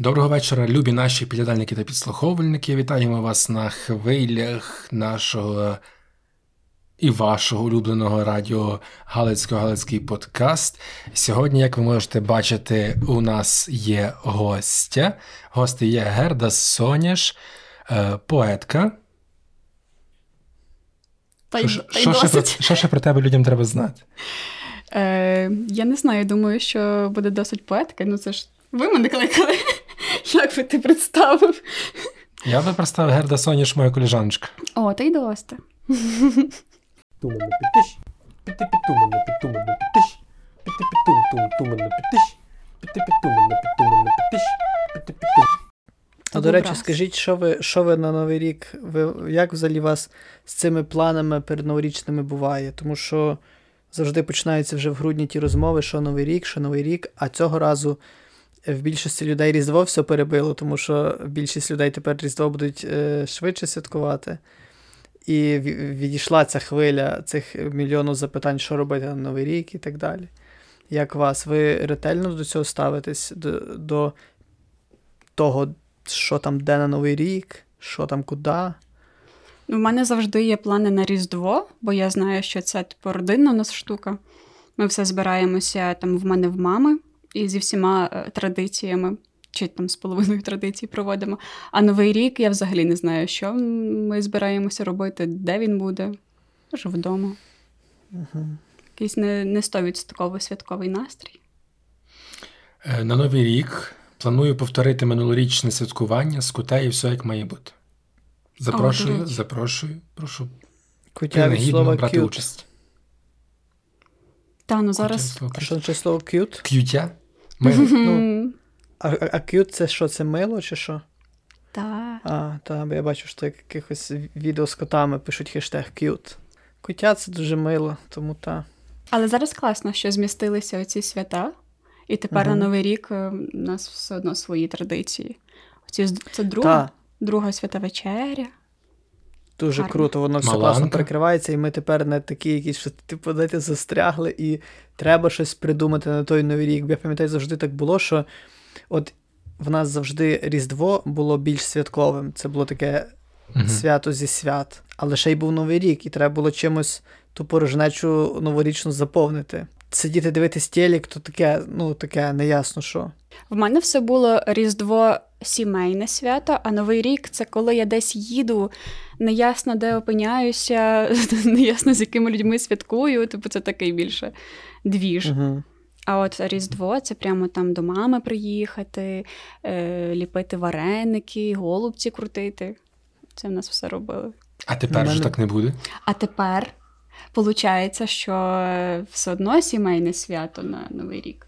Доброго вечора, любі наші підглядальники та підслуховувальники. Вітаємо вас на хвилях нашого і вашого улюбленого радіо Галицько-Галицький подкаст. Сьогодні, як ви можете бачити, у нас є гостя. Гости є Герда Соняш, е, поетка. Та й, що, та й що, ще про, що ще про тебе людям треба знати? Е, я не знаю, думаю, що буде досить поетика. Ну це ж ви мене кликали. Як би ти представив? Я би представив Герда Соняш, моя коліжаночка. О, та й досить. Тумано підтиш, піти-пітумано, підтумано підтиш, піти-пітум-тум, тумано підтиш, піти-пітумано, підтумано підтиш, піти-пітум. А до речі, скажіть, що ви, що ви на Новий рік, ви, як взагалі вас з цими планами передноворічними буває? Тому що завжди починаються вже в грудні ті розмови, що Новий рік, що Новий рік, а цього разу в більшості людей Різдво все перебило, тому що більшість людей тепер Різдво будуть е, швидше святкувати. І відійшла ця хвиля цих мільйонів запитань, що робити на Новий рік і так далі. Як вас? Ви ретельно до цього ставитесь, до, до того, що там де на Новий рік, що там куди? У мене завжди є плани на Різдво, бо я знаю, що це типу родинна у нас штука. Ми все збираємося там в мене в мами і зі всіма е, традиціями, чи там з половиною традицій проводимо. А Новий рік я взагалі не знаю, що ми збираємося робити, де він буде. Може, вдома. Угу. Якийсь не, не 100% святковий настрій. Е, На Новий рік планую повторити минулорічне святкування з куте і все як має бути. Запрошую, речі. запрошую, прошу Кутя від принагідно слова брати cute. участь. Та, ну зараз. А що значить слово cute? К'ютя? Ми... Ну, а, а, cute це що, це мило чи що? Та. А, та, бо я бачу, що якихось відео з котами пишуть хештег cute. Кутя це дуже мило, тому та. Але зараз класно, що змістилися оці свята, і тепер Мгм. на Новий рік е, у нас все одно свої традиції. Оці, це друга, друга свята вечеря. Дуже Гарно. круто, воно все Маланка. класно перекривається, і ми тепер не такі якісь, що типу, знаєте, застрягли, і треба щось придумати на той новий рік. Бо я пам'ятаю, завжди так було, що от в нас завжди Різдво було більш святковим. Це було таке Мгм. свято зі свят. Але ще й був Новий рік, і треба було чимось ту порожнечу новорічну заповнити. Сидіти дивитись телек, то таке, ну таке неясно що. В мене все було Різдво сімейне свято, а Новий рік це коли я десь їду, неясно де опиняюся, неясно з якими людьми святкую. Типу, це такий більше двіж. Угу. А от Різдво це прямо там до мами приїхати, е, ліпити вареники, голубці крутити. Це в нас все робили. А тепер ж мене- так не буде. А тепер виходить, що все одно сімейне свято на Новий рік.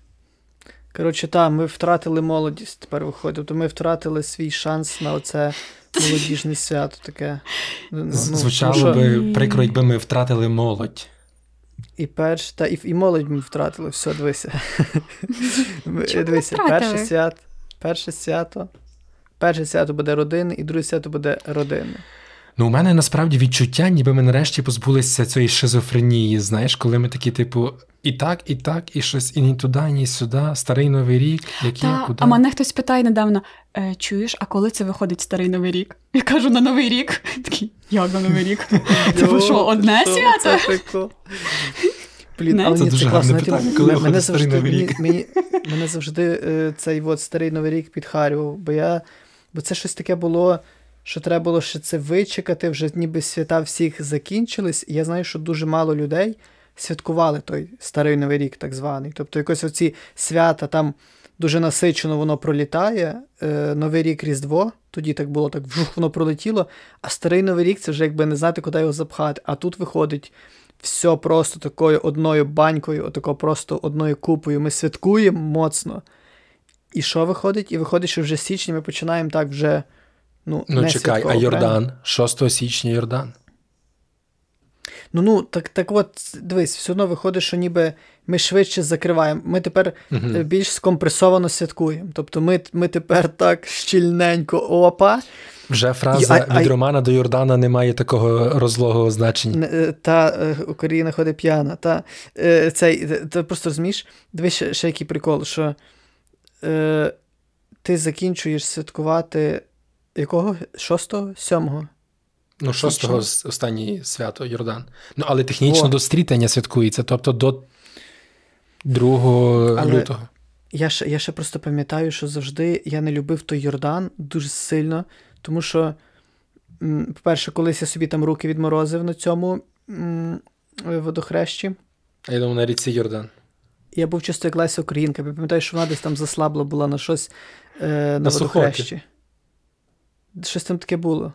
Коротше, так, ми втратили молодість тепер виходить. Тобто ми втратили свій шанс на оце молодіжне свято таке. Ну, ну, Звучало що би прикро, якби ми втратили молодь. І перш, та і, і молодь ми втратили, все, дивися. Дивися, перше свято, перше свято. Перше свято буде родини, і друге свято буде родини. Ну, у мене насправді відчуття, ніби ми нарешті позбулися цієї шизофренії. Знаєш, коли ми такі, типу, і так, і так, і щось і ні туди, ні сюди, старий новий рік, який, Та, куди. а мене хтось питає недавно: е, чуєш, а коли це виходить старий новий рік? Я кажу на новий рік. Такий, як на новий рік? Типу, що, одне свято? Блін, але Це дуже це гарне питання, коли мене завжди, Новий мені, мені, мене завжди е, цей от старий новий рік підхарював, бо я. Бо це щось таке було, що треба було ще це вичекати, вже ніби свята всіх закінчились, я знаю, що дуже мало людей святкували той старий новий рік, так званий. Тобто, якось оці свята там дуже насичено воно пролітає. Е, Новий рік Різдво, тоді так було, так вжух, воно пролетіло. А старий новий рік це вже якби не знати, куди його запхати. А тут виходить все просто такою одною банькою, отако просто одною купою. Ми святкуємо моцно. І що виходить? І виходить, що вже з січня ми починаємо так вже. Ну, Ну, не чекай, а правильно? Йордан, 6 січня Йордан. Ну, ну, так, так от, дивись, все одно виходить, що ніби ми швидше закриваємо. Ми тепер е, більш скомпресовано святкуємо. Тобто ми, ми тепер так щільненько опа. Вже фраза а- а- від Романа до Йордана не має такого розлогого значення. Е, Та е, Україна ходить п'яна. Та, цей, ти просто розумієш, дивись ще, ще який прикол, що е, ти закінчуєш святкувати якого? Шостого? Сьомого? Ну, шостого останнє свято Йордан. Ну, але технічно О. до стрітання святкується, тобто до 2 але лютого. Я ще я ще просто пам'ятаю, що завжди я не любив той Йордан дуже сильно, тому що, по-перше, колись я собі там руки відморозив на цьому водохрещі. А я думаю, на ріці Йордан. Я був чисто як Леся Українка. Я пам'ятаю, що вона десь там заслабла була на щось е, на, на водохрещі. Щось там таке було.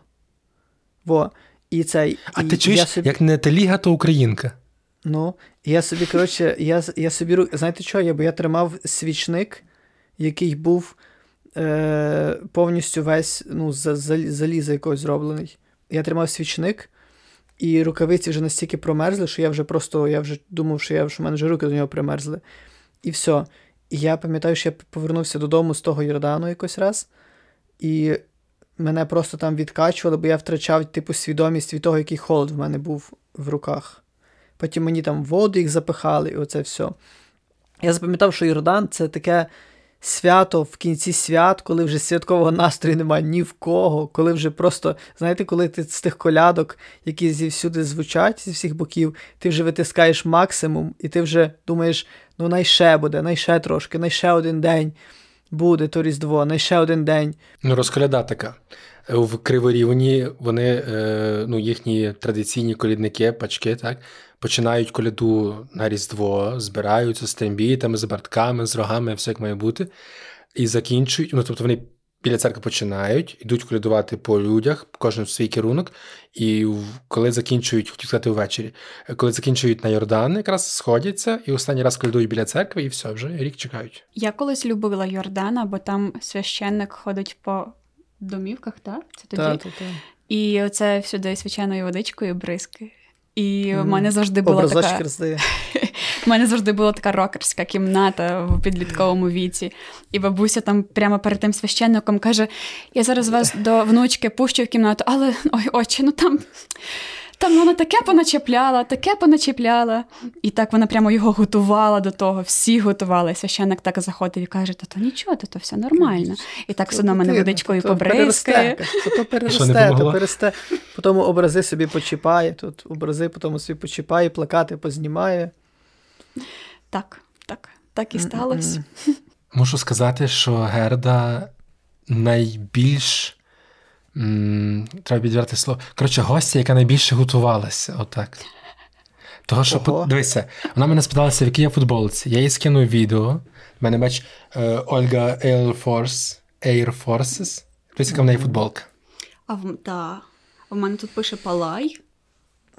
Во. І цей, А і ти чуєш, собі... як не Теліга, то Українка. Ну, я собі, коротше, я я собі знаєте що? Я, бо я тримав свічник, який був е, повністю весь ну, з заліза якогось зроблений. Я тримав свічник, і рукавиці вже настільки промерзли, що я вже просто я вже думав, що я що в мене вже руки до нього примерзли. І все. І я пам'ятаю, що я повернувся додому з того Йордану якось раз, і мене просто там відкачували, бо я втрачав типу, свідомість від того, який холод в мене був в руках. Потім мені там воду їх запихали, і оце все. Я запам'ятав, що Йордан це таке свято в кінці свят, коли вже святкового настрою немає ні в кого, коли вже просто, знаєте, коли ти з тих колядок, які зівсюди звучать зі всіх боків, ти вже витискаєш максимум, і ти вже думаєш, ну найше буде, найше трошки, найше один день буде то Різдво, не ще один день. Ну, розколяда така. В Криворівні вони, е, ну, їхні традиційні колідники, пачки, так, починають коляду на Різдво, збираються з трембітами, з бартками, з рогами, все як має бути, і закінчують. Ну, тобто вони біля церкви починають, йдуть колядувати по людях, кожен в свій керунок. І коли закінчують, хотів сказати ввечері, коли закінчують на Йордан, якраз сходяться і останній раз колядують біля церкви, і все, вже рік чекають. Я колись любила Йордана, бо там священник ходить по домівках, так? Це тоді. Так, так, так. І оце всюди свяченою водичкою бризки. І в мене завжди була така... У мене завжди була така рокерська кімната в підлітковому віці. І бабуся там прямо перед тим священником каже: Я зараз вас до внучки пущу в кімнату, але ой, очі, ну там. Там вона таке поначепляла, таке поначепляла. І так вона прямо його готувала до того, всі готували. Священник так заходив і каже: та то нічого, то, то все нормально. І так все на мене водичкою побризкає. То переросте, то переросте. Потім образи собі почіпає, тут образи потім собі почіпає, плакати познімає. Так, так, так і сталося. Мушу сказати, що Герда найбільш. Треба підверти слово. Коротше, гостя, яка найбільше готувалася. Отак. Того, що Ого. дивися, вона мене спиталася, в якій я футболці. Я їй скинув відео. У мене бач е, Ольга Air Force, Air Forces. Дивись, яка в неї футболка. А в та. в мене тут пише Палай.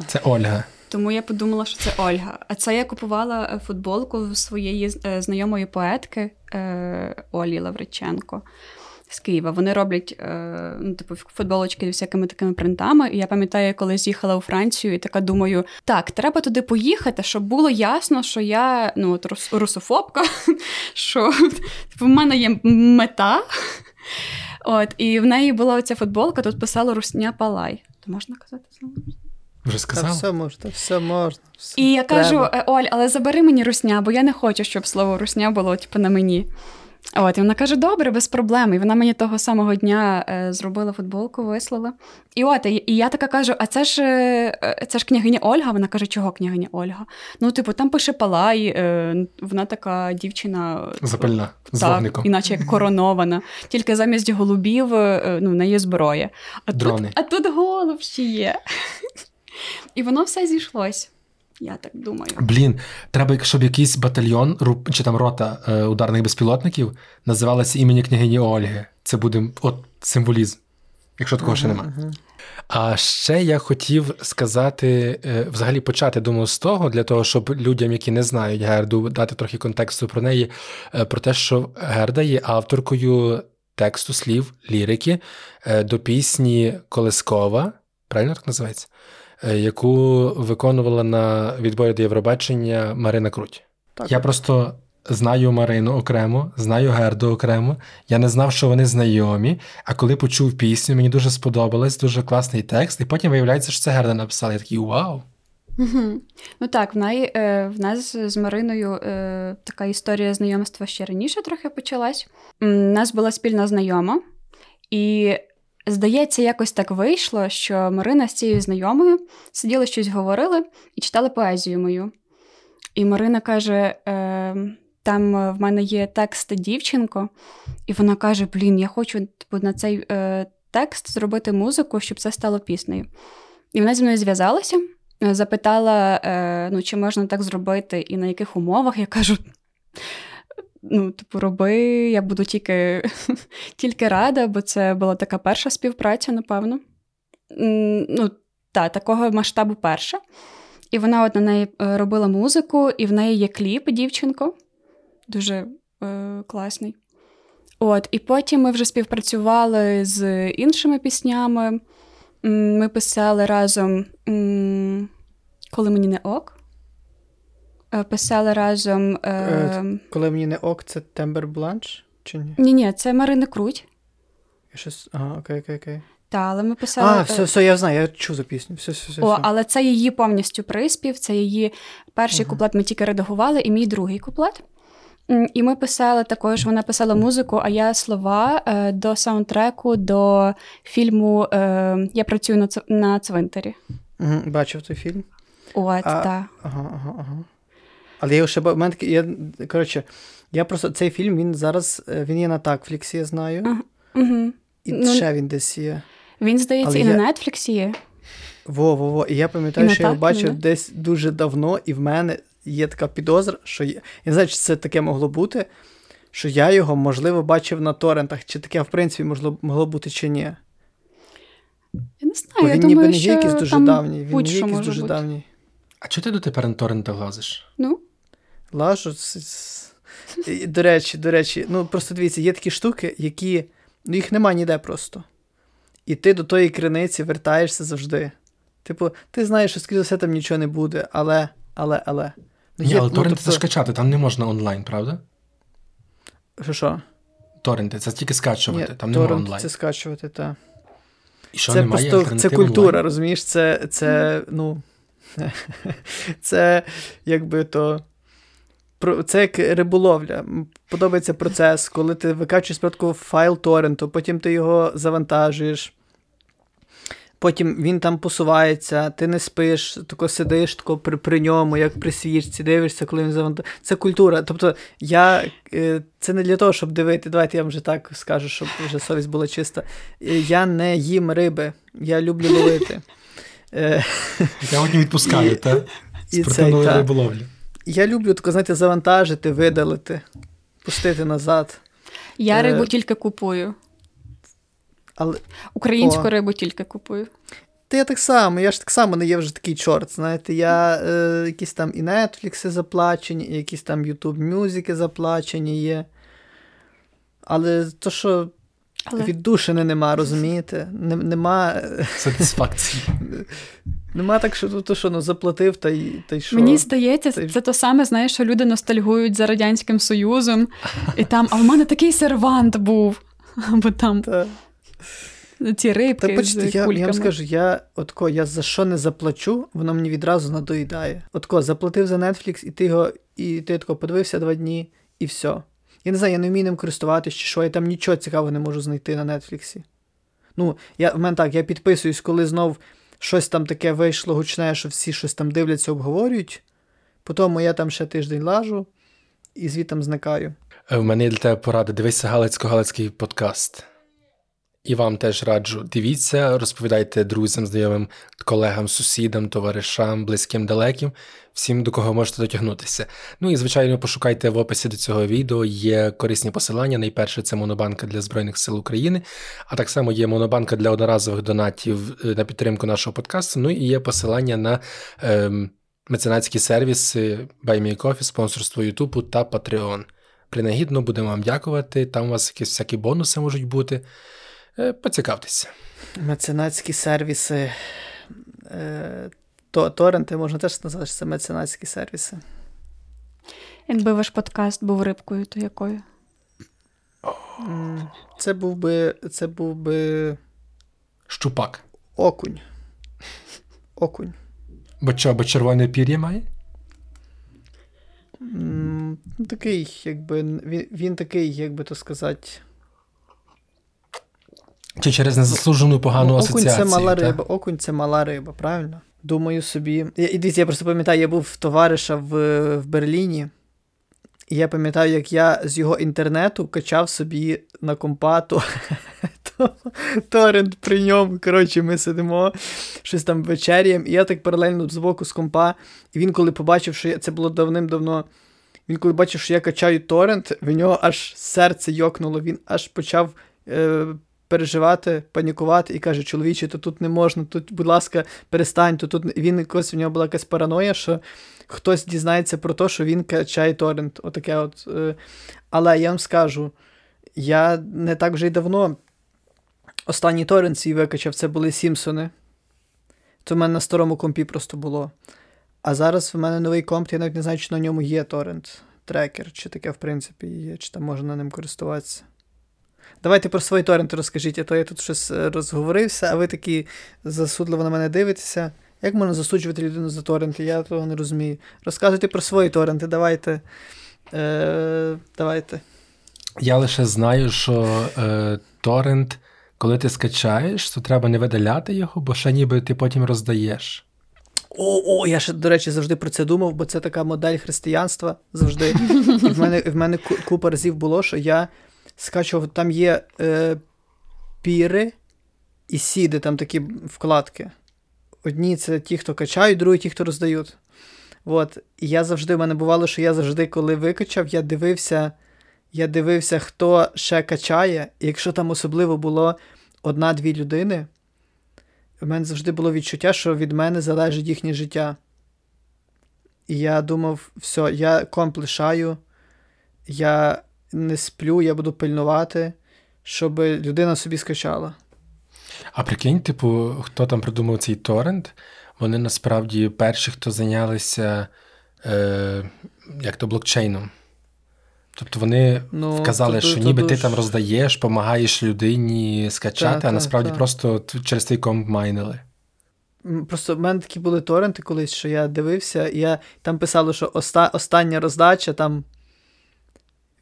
Це Ольга. Тому я подумала, що це Ольга. А це я купувала е, футболку своєї е, знайомої поетки Олі Лавриченко з Києва. Вони роблять е, ну, типу, футболочки з всякими такими принтами. І я пам'ятаю, коли з'їхала у Францію, і така думаю: так, треба туди поїхати, щоб було ясно, що я ну, от русофобка, що типу, в мене є мета. От, І в неї була оця футболка, тут писала Русня Палай. То можна казати слово? Вже сказав? Та все можна, все можна. Все І я треба. кажу: «Е, Оль, але забери мені русня, бо я не хочу, щоб слово русня було типу, на мені. От, і вона каже: добре, без проблем. І вона мені того самого дня е, зробила футболку, вислала. І от, і, і я така кажу: а це ж е, це ж княгиня Ольга? Вона каже, чого княгиня Ольга? Ну, типу, там пише Палай, е, вона така дівчина запальна, з вогником. іначе як коронована. Тільки замість голубів е, ну, в неї зброя. А Дрони. тут, а тут голуб ще є. І воно все зійшлось. Я так думаю. Блін, треба, щоб якийсь батальйон чи там рота е, ударних безпілотників називалася імені княгині Ольги. Це буде от символізм, якщо такого ще немає. А ще я хотів сказати, е, взагалі почати думаю, з того, для того, щоб людям, які не знають Герду, дати трохи контексту про неї, е, про те, що Герда є авторкою тексту слів, лірики е, до пісні Колескова. Правильно так називається? Е, яку виконувала на відборі до Євробачення Марина Круть. Так. Я просто знаю Марину окремо, знаю Герду окремо. Я не знав, що вони знайомі. А коли почув пісню, мені дуже сподобалось, дуже класний текст, і потім виявляється, що це Герда написала. Я такий вау! Угу. Ну так, в неї, в нас з Мариною е, така історія знайомства ще раніше трохи почалась. У нас була спільна знайома, і, здається, якось так вийшло, що Марина з цією знайомою сиділи щось говорили і читали поезію мою. І Марина каже: е, там в мене є текст дівчинко, і вона каже: Блін, я хочу типу, на цей е, текст зробити музику, щоб це стало піснею. І вона зі мною зв'язалася. Запитала, е, ну, чи можна так зробити і на яких умовах. Я кажу: ну, типу, роби, я буду тільки тільки рада, бо це була така перша співпраця, напевно. Ну, та, такого масштабу перша. І вона от на неї е, робила музику, і в неї є кліп, дівчинко, дуже е, класний. От, І потім ми вже співпрацювали з іншими піснями. Ми писали разом, коли мені не ок. Е, писали разом. Е, е... Коли мені не ок, це Тембер Бланш? чи ні? Ні, ні, це Марина Круть. Щось... Ага, окей, окей, окей. Так, але ми писали. А, все, все, я знаю, я чую за пісню. Все, все, все, О, все. але це її повністю приспів, це її перший uh куплет ми тільки редагували, і мій другий куплет. І ми писали також, вона писала музику, а я слова е, до саундтреку до фільму е, Я працюю на на цвинтарі. Бачив той фільм. От, так. Ага, ага, ага. Але я ще мене я, коротше, я просто цей фільм він зараз е, він є на Такфліксі, я знаю. Ага, угу. І ну, ще він десь є. Він, здається, Але і я... на Нетфліксі є. Во-во-во. І я пам'ятаю, і що я його бачив не? десь дуже давно, і в мене є така підозра, що я, я не знаю, чи це таке могло бути, що я його, можливо, бачив на торрентах, чи таке, в принципі, могло могло бути, чи ні. Я не знаю, Бо я він думаю, ніби не є якийсь дуже давній. Він не є якийсь дуже бути. давній. А чого ти до тепер на торрентах лазиш? Ну? Лажу. До речі, до речі, ну просто дивіться, є такі штуки, які. Ну, їх нема ніде просто. І ти до тої криниці вертаєшся завжди. Типу, ти знаєш, що скоріше все там нічого не буде, але, але, але. Ну, Ні, є, але ну, торренти тобто... це скачати, там не можна онлайн, правда? Що що? Торренти, це тільки скачувати, Ні, там немає онлайн. Це скачувати, так. І що, це немає просто це культура, онлайн? розумієш? Це, це, ну. Це якби то. Це як риболовля. Подобається процес, коли ти викачуєш спочатку файл торренту, потім ти його завантажуєш, потім він там посувається, ти не спиш, тако сидиш тако при, при ньому, як при свічці, дивишся, коли він завантажує. Це культура. Тобто, я е, це не для того, щоб дивити. Давайте я вам вже так скажу, щоб вже совість була чиста. Е, я не їм риби, я люблю ловити. Е, я одні відпускаю, так? Спортивної риболовлі. Я люблю тако, знаєте, завантажити, видалити, пустити назад. Я рибу тільки купую. Але... Українську О. рибу тільки купую. Та я так само, я ж так само не є вже такий чорт. Знаєте, я е, якісь там і Netflix заплачені, і якісь там YouTube мюзики заплачені є. Але то, що Але... віддушини нема, розумієте? Нема сатисфакції. Нема так, що то, що ну, заплатив, та й та й що. Мені здається, та й... це то саме, знаєш, що люди ностальгують за Радянським Союзом, і там, а в мене такий сервант був. Або там. Та. Ці рибки. Та почти, з я кульками. я вам скажу, я отко, я за що не заплачу, воно мені відразу надоїдає. Отко, заплатив за Netflix, і ти його, і ти тако подивився два дні, і все. Я не знаю, я не вмію ним користуватись, чи що, я там нічого цікавого не можу знайти на Нетфліксі. Ну, я, в мене так, я підписуюсь, коли знов щось там таке вийшло гучне, що всі щось там дивляться, обговорюють. Потім я там ще тиждень лажу і звітом зникаю. Е, в мене є для тебе порада. Дивися Галицько-Галицький подкаст. І вам теж раджу. Дивіться, розповідайте друзям, знайомим, колегам, сусідам, товаришам, близьким, далеким, всім, до кого можете дотягнутися. Ну і, звичайно, пошукайте в описі до цього відео. Є корисні посилання. Найперше це монобанка для Збройних сил України, а так само є монобанка для одноразових донатів е, на підтримку нашого подкасту. Ну і є посилання на ем, меценатські сервіси BuyMeCoffee, спонсорство Ютубу та Patreon. Принагідно будемо вам дякувати. Там у вас якісь всякі бонуси можуть бути. Е, поцікавтеся. Меценатські сервіси. Е, то, Торренти можна теж сказати, що це меценатські сервіси. Якби ваш подкаст був рибкою, то якою? Це був би. Це був би. Щупак. Окунь. Окунь. Бо що, бо червоне пір'я має? Такий, якби він, він такий, як би то сказати. Чи через незаслужену погану Ну, асоціацію? Окунь це мала та? риба, окунь це мала риба, правильно? Думаю собі. Я, і дивіться, я просто пам'ятаю, я був в товариша в, в Берліні, і я пам'ятаю, як я з його інтернету качав собі на компату торрент при ньому. Коротше, ми сидимо, щось там вечеряємо, і я так паралельно збоку з компа. І він, коли побачив, що я, це було давним-давно. Він, коли бачив, що я качаю торрент, в нього аж серце йокнуло, він аж почав. Е, Переживати, панікувати і каже, чоловіче, то тут не можна, тут, будь ласка, перестань, то тут він якось в нього була якась параноя, що хтось дізнається про те, що він качає торрент. Отаке от. е. Але я вам скажу, я не так вже й давно останній торрент свій викачав, це були Сімпсони. То в мене на старому компі просто було. А зараз в мене новий комп, я навіть не знаю, чи на ньому є торрент трекер, чи таке, в принципі, є, чи там можна ним користуватися. Давайте про свої торренти розкажіть, а то я тут щось е, розговорився, а ви такі засудливо на мене дивитеся. Як можна засуджувати людину за торренти? Я того не розумію. Розказуйте про свої торренти, давайте. Е, давайте. Я лише знаю, що е, торрент, коли ти скачаєш, то треба не видаляти його, бо ще ніби ти потім роздаєш. О, о, я ще, до речі, завжди про це думав, бо це така модель християнства завжди. І в мене, в мене купа разів було, що я скачував, там є е, піри і сіди, там такі вкладки. Одні це ті, хто качають, другі ті, хто роздають. От. І я завжди, в мене бувало, що я завжди, коли викачав, я дивився, я дивився, хто ще качає, і якщо там особливо було одна-дві людини, в мене завжди було відчуття, що від мене залежить їхнє життя. І я думав, все, я комп лишаю, я не сплю, я буду пильнувати, щоб людина собі скачала. А прикинь, типу, хто там придумав цей торрент, вони насправді перші, хто зайнялися е, як то блокчейном. Тобто вони Ну, вказали, то- що то ніби ти дуже- там роздаєш, допомагаєш людині скачати, Так, а насправді так. просто через твій комп майнили. Просто в мене такі були торренти колись, що я дивився, і я там писало, що оста, остання роздача там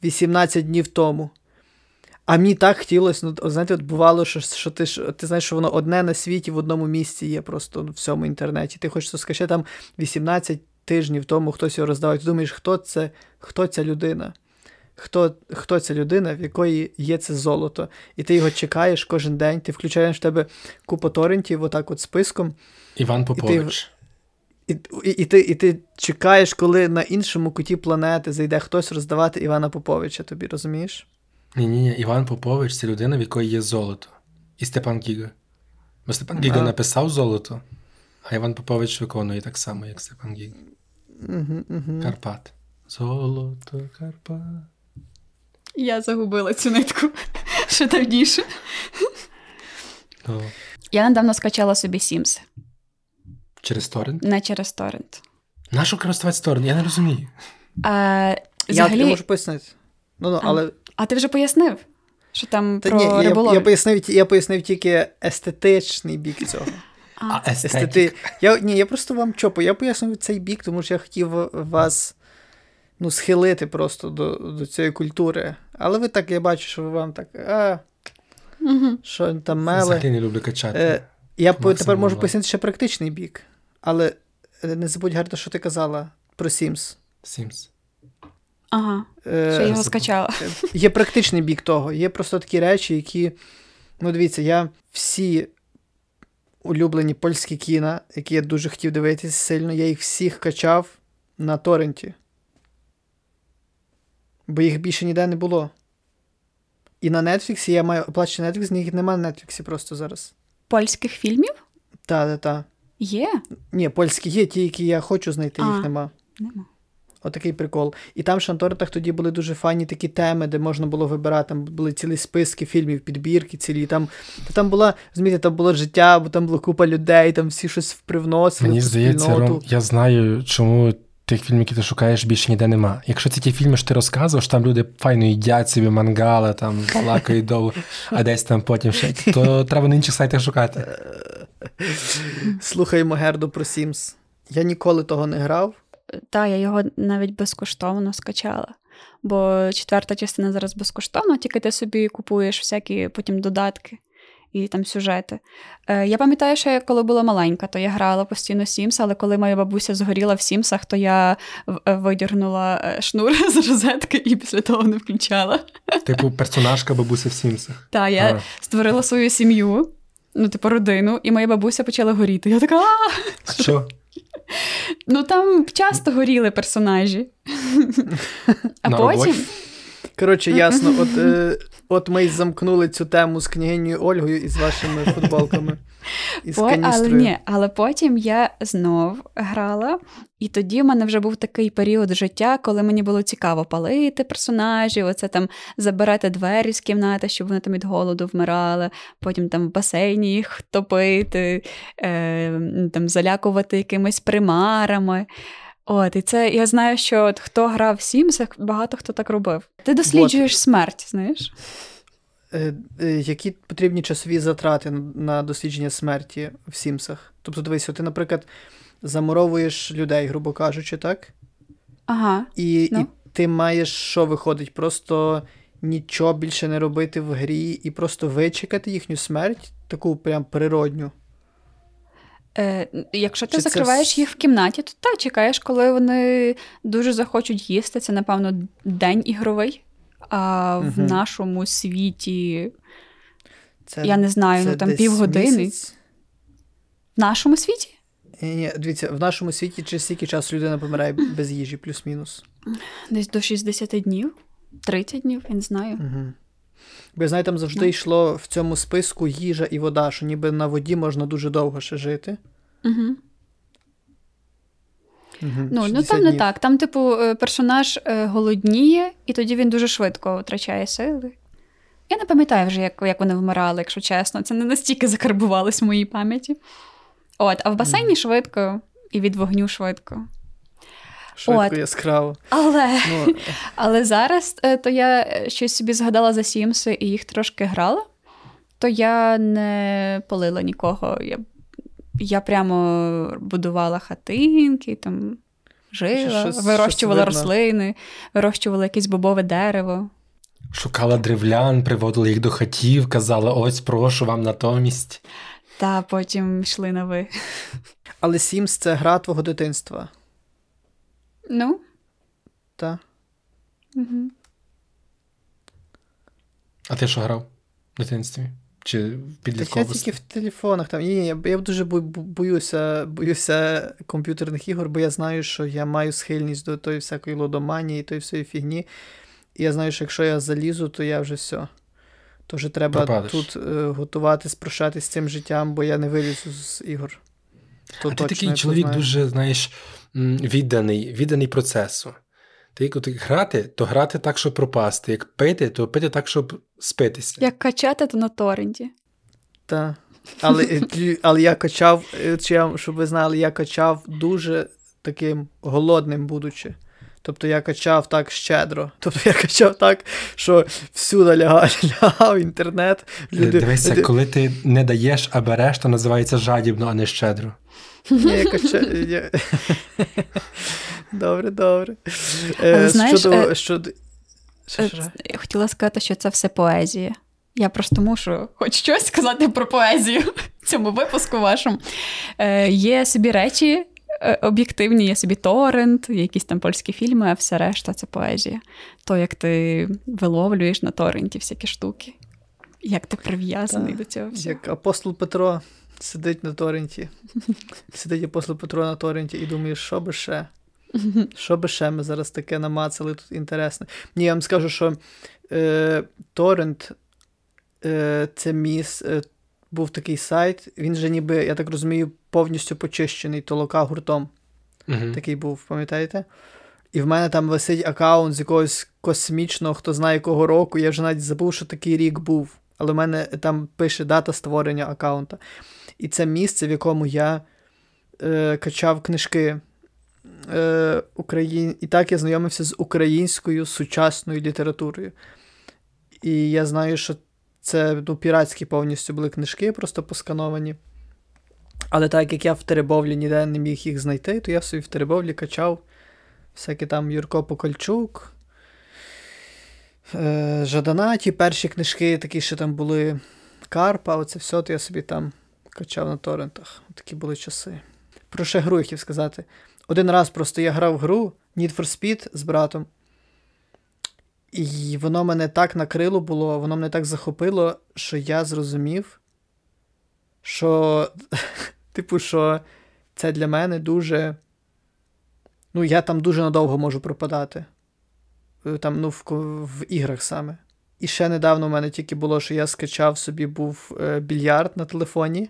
18 днів тому. А мені так хотілося, ну, знаєте, от бувало, що, що ти ти знаєш, що воно одне на світі в одному місці є просто в всьому інтернеті. Ти хочеш скачати там 18 тижнів тому хтось його роздавав. Ти думаєш, хто це, хто ця людина? Хто, хто ця людина, в якої є це золото? І ти його чекаєш кожен день, ти включаєш в тебе купу торрентів, отак от списком. Іван Попович. І, і, і, ти, і ти чекаєш, коли на іншому куті планети зайде хтось роздавати Івана Поповича, тобі розумієш? Ні, ні, ні, Іван Попович це людина, в якої є золото. І Степан Гіга. Бо Степан Гіга А. написав золото, а Іван Попович виконує так само, як Степан Гіга. Угу, угу. Карпат. Золото Карпат. Я загубила цю нитку ще давніше. Ну, Я недавно скачала собі Sims, через торрент. не через торрент. Нашу користуватися торрент? Я не розумію. А, Я тобі можу пояснити. Ну, ну, А, але а ти вже пояснив, що там Та про ні, я, я, пояснив, я пояснив тільки естетичний бік цього. А. Естети... Я, ні, я просто вам чопу, я пояснив цей бік, тому що я хотів вас ну, схилити просто до, до цієї культури. Але ви так, я бачу, що ви вам так. А, Угу. що там мели. Взагалі не люблю качати. Е, я Максимум тепер можу пояснити ще практичний бік. Але е, не забудь гарно, що ти казала про Sims. Sims. Ага, Е, що я його скачала. Є практичний бік того. Є просто такі речі, які. Ну, дивіться, я всі улюблені польські кіна, які я дуже хотів дивитися сильно, я їх всіх качав на торренті. Бо їх більше ніде не було. І на Netflix я маю оплачений Netflix, їх немає на Netflix просто зараз. Польських фільмів? Та, та, та. Є? Ні, польські є, ті, які я хочу знайти, А. їх нема. Нема. Отакий прикол. І там в Шантортах тоді були дуже файні такі теми, де можна було вибирати. Там були цілі списки фільмів, підбірки цілі. Там, та там була, розумієте, там було життя, бо там була купа людей, там всі щось привносили. Мені здається. Ром, я знаю, чому тих фільмів, які ти шукаєш, більше ніде нема. Якщо це ті фільми, що ти розказував, там люди файно їдять собі мангали, там балакають довго, а десь там потім ще, то треба на інших сайтах шукати. Слухаємо Герду про Сімс. Я ніколи того не грав. Та, я його навіть безкоштовно скачала. Бо четверта частина зараз безкоштовна, тільки ти собі купуєш всякі потім додатки і там сюжети. Е, Я пам'ятаю, що я коли була маленька, то я грала постійно Sims, але коли моя бабуся згоріла в Сімсах, то я е, видьорнула е, шнур з розетки і після того не включала. Типу, персонажка бабуся в Сімсах. Так, я А. створила свою сім'ю, ну, типу, родину, і моя бабуся почала горіти. Я така. «А!» Що? Ну там часто горіли персонажі. А потім. Коротше, ясно, от, е, от ми й замкнули цю тему з княгинею Ольгою і з вашими футболками. І з але ні, але потім я знов грала, і тоді в мене вже був такий період життя, коли мені було цікаво палити персонажів, оце там забирати двері з кімнати, щоб вони там від голоду вмирали, потім там в басейні їх топити, е, там залякувати якимись примарами. От, і це я знаю, що от хто грав в Сімсах, багато хто так робив. Ти досліджуєш смерть, знаєш? Е, е, Які потрібні часові затрати на дослідження смерті в Сімсах? Тобто, дивись, ти, наприклад, замуровуєш людей, грубо кажучи, так? Ага. І, Ну. і ти маєш що виходить? Просто нічого більше не робити в грі і просто вичекати їхню смерть, таку прям природню. Е, якщо ти Чи закриваєш вс- їх в кімнаті, то так, чекаєш, коли вони дуже захочуть їсти. Це, напевно, день ігровий. А в Мгм. нашому світі, Це, я не знаю, це ну там півгодини. місяць? В нашому світі? Ні, ні, дивіться, в нашому світі через стільки часу людина помирає без їжі, плюс-мінус. Десь до 60 днів, 30 днів, я не знаю. Угу. Бо знаю, там завжди Ну. йшло в цьому списку їжа і вода, що ніби на воді можна дуже довго ще жити. Угу. Угу. Ну, ну там не так. Там, типу, е, персонаж е, голодніє, і тоді він дуже швидко втрачає сили. Я не пам'ятаю вже, як, як вони вмирали, якщо чесно. Це не настільки закарбувалось в моїй пам'яті. От, а в басейні швидко і від вогню швидко. Швидко, От. яскраво. Але, Ну, але зараз е, то я е, щось собі згадала за Сімси і їх трошки грала, то я не полила нікого. Я, я прямо будувала хатинки, там жила, Щось- вирощувала щось рослини, вирощувала якесь бобове дерево. Шукала древлян, приводила їх до хатів, казала: ось прошу вам натомість. Та потім йшли на ви. але Sims це гра твого дитинства. Ну, Та? угу. А ти що грав в дитинстві? Чи в Так я тільки в телефонах там. Ні, ні, я, я дуже бо- бо- боюся, боюся комп'ютерних ігор, бо я знаю, що я маю схильність до тої всякої лодоманії, тої всієї фігні. І я знаю, що якщо я залізу, то я вже все. То вже треба Пропадеш. тут е, готуватись, прощатись з цим життям, бо я не вилізу з ігор. То а ти такий чоловік знаю. дуже, знаєш, відданий, відданий процесу. Ти як от грати, то грати так, щоб пропасти. Як пити, то пити так, щоб спитися. як качати, то на торренті. Та. Але, е, але я качав, е, чи я- щоб ви знали, я качав дуже таким голодним, будучи. Тобто я качав так щедро. Тобто я качав так, що всюди лягав, лягав інтернет. Е, Люди, Дивися, коли ти не даєш, а береш, то називається жадібно, а не щедро. Я качав. Я... Добре, добре. Але Е, знаєш, щодо, е, щодо... Що. Я хотіла сказати, що це все поезія. Я просто мушу хоч щось сказати про поезію в цьому випуску вашому. Е, є собі речі об'єктивні, є собі торрент, є якісь там польські фільми, а все решта це поезія. То, як ти виловлюєш на торренті всякі штуки, як ти прив'язаний Так, до цього всього. Як апостол Петро сидить на торренті. Сидить апостол Петро на торренті і думає, що би ще? Що би ще ми зараз таке намацали тут інтересне. Ні, я вам скажу, що е, торрент е, це міс, е, був такий сайт, він же ніби, я так розумію, повністю почищений толока гуртом. Угу. Такий був, пам'ятаєте? І в мене там висить аккаунт з якогось космічного, хто знає якого року. Я вже навіть забув, що такий рік був. Але в мене там пише дата створення аккаунта. І це місце, в якому я е, качав книжки. Е, Україн... І так я знайомився з українською сучасною літературою. І я знаю, що це ну, піратські повністю були книжки, просто поскановані. Але так як я в Теребовлі ніде не міг їх знайти, то я собі в Теребовлі качав всякі там Юрко Покольчук, е, Жадана, ті перші книжки, такі, що там були Карпа, оце все, то я собі там качав на торрентах. Такі були часи. Про ще гру я хотів сказати. Один раз просто я грав гру Need for Speed з братом. І воно мене так накрило було, воно мене так захопило, що я зрозумів, що, типу, що це для мене дуже. Ну, я там дуже надовго можу пропадати. Е, там, ну, в, в іграх саме. І ще недавно в мене тільки було, що я скачав собі був е, більярд на телефоні.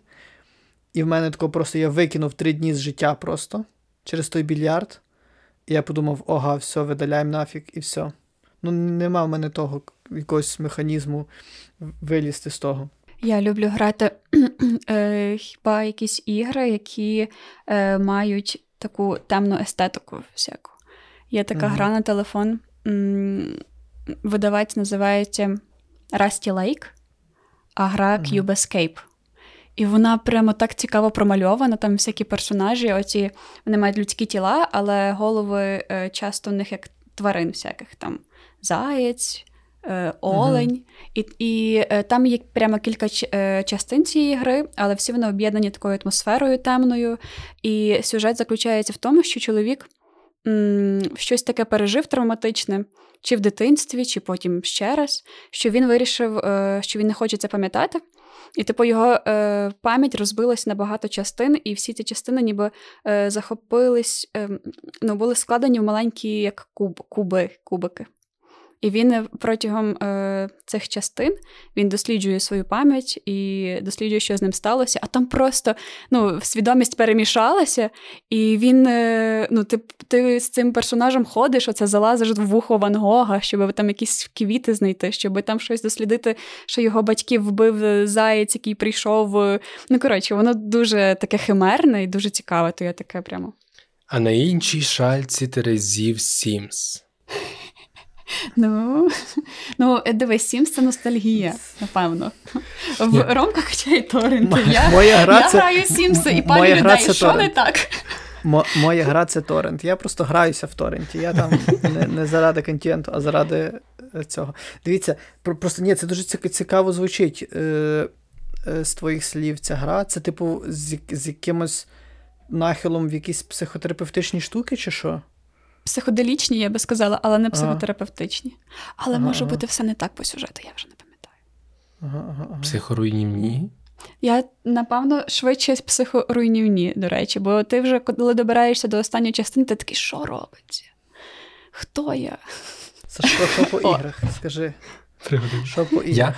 І в мене тако просто я викинув три дні з життя просто через той більярд. І я подумав, ога, все, видаляємо нафіг, і все. Ну, нема в мене того якогось механізму вилізти з того. Я люблю грати е, хіба якісь ігри, які е, мають таку темну естетику всяку. Є така угу. гра на телефон. Видавець називається Rusty Lake, а гра Cube Escape. І вона прямо так цікаво промальована. Там всякі персонажі, оці вони мають людські тіла, але голови е, часто в них як тварин всяких там заєць, е, олень. Uh-huh. І і е, там є прямо кілька е, частин цієї гри, але всі вони об'єднані такою атмосферою темною. І сюжет заключається в тому, що чоловік м- щось таке пережив травматичне, чи в дитинстві, чи потім ще раз, що він вирішив, е, що він не хоче це пам'ятати. І, типу, його е, пам'ять розбилась на багато частин, і всі ці частини ніби е, захопились, е, ну, були складені в маленькі як куб, куби, кубики. І він е, протягом е, цих частин він досліджує свою пам'ять і досліджує, що з ним сталося. А там просто ну, свідомість перемішалася, і він е, ну, ти ти з цим персонажем ходиш, оце залазиш в вухо Ван Гога, щоб там якісь квіти знайти, щоб там щось дослідити, що його батьків вбив заєць, який прийшов. Е, ну, коротше, воно дуже таке химерне і дуже цікаве, то я таке прямо. А на іншій шальці Терезів Сімс. Ну, ну дивись, Сімс це ностальгія, напевно. В Ромка качає торренти. Я моя гра я це... граю Сімси і пані людей, що торрент. не так? Мо, моя гра це торрент. Я просто граюся в торренті. Я там не не заради контенту, а заради е, цього. Дивіться, просто ні, це дуже цікаво звучить е, е, з твоїх слів. Ця гра. Це, типу, з, з якимось нахилом в якісь психотерапевтичні штуки, чи що? Психоделічні, я би сказала, але не психотерапевтичні. Але ага, може ага. бути все не так по сюжету, я вже не пам'ятаю. Ага, Психоруйнівні? Я, напевно, швидше психоруйнівні, до речі, бо ти вже, коли добираєшся до останньої частини, ти такий, що робиться? Хто я? Сашко, що по іграх? Скажи. Що по іграх? Я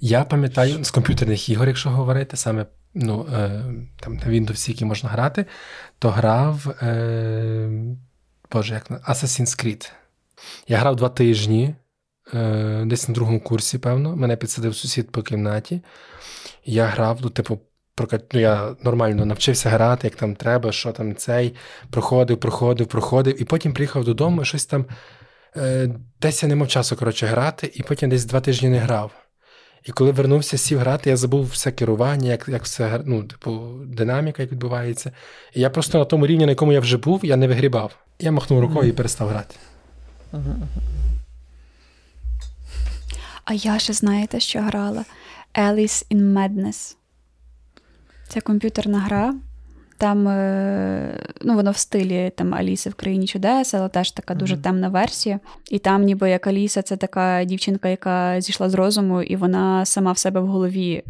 я пам'ятаю з комп'ютерних ігор, якщо говорити, саме ну, е, там на Windows, які можна грати, то грав. Е, Боже, як Assassin's Creed. Я грав два тижні, е, десь на другому курсі, певно. Мене підсадив сусід по кімнаті. Я грав, ну, типу, ну, я нормально навчився грати, як там треба, що там цей. Проходив, проходив, проходив. І потім приїхав додому, щось там. Е, десь я не мав часу коротше, грати, і потім десь два тижні не грав. І коли вернувся, сів грати, я забув все керування, як як все, ну, типу, динаміка, як відбувається. І я просто на тому рівні, на якому я вже був, я не вигрібав. Я махнув рукою і перестав грати. А я ще знаєте, що грала? Alice in Madness. Це комп'ютерна гра. Там е, ну, воно в стилі там Аліси в країні чудес, але теж така дуже mm-hmm. темна версія. І там, ніби як Аліса, це така дівчинка, яка зійшла з розуму, і вона сама в себе в голові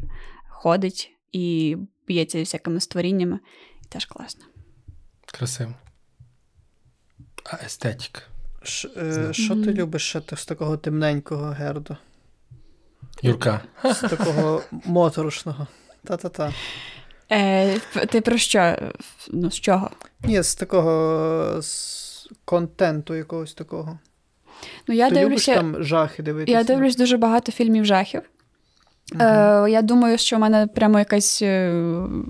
ходить і б'ється всякими створіннями. І теж класно. Красиво. А естетика. Що е, ти любиш ще з такого темненького герду? Юрка. З такого моторошного. Та-та-та. Е, Ти про що? Ну, з чого? Ні, з такого з контенту якогось такого. Ну, я Ти дивлюся, любиш там жахи дивитися? Я дивлюсь дуже багато фільмів жахів. Угу. Е, Я думаю, що в мене прямо якась е,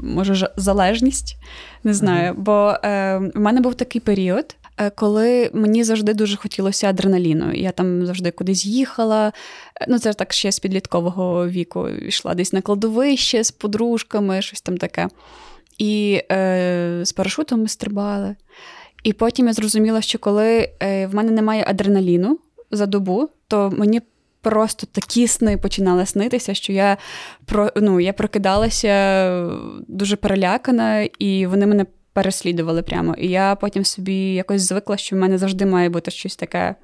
може залежність. Не знаю. Угу. Бо е, в мене був такий період, коли мені завжди дуже хотілося адреналіну. Я там завжди кудись їхала. Е, ну, це так ще з підліткового віку йшла десь на кладовище з подружками, щось там таке. І е, з парашутом ми стрибали. І потім я зрозуміла, що коли е, в мене немає адреналіну за добу, то мені просто такі сни починали снитися, що я ну, я прокидалася дуже перелякана, і вони мене переслідували прямо. І я потім собі якось звикла, що в мене завжди має бути щось таке,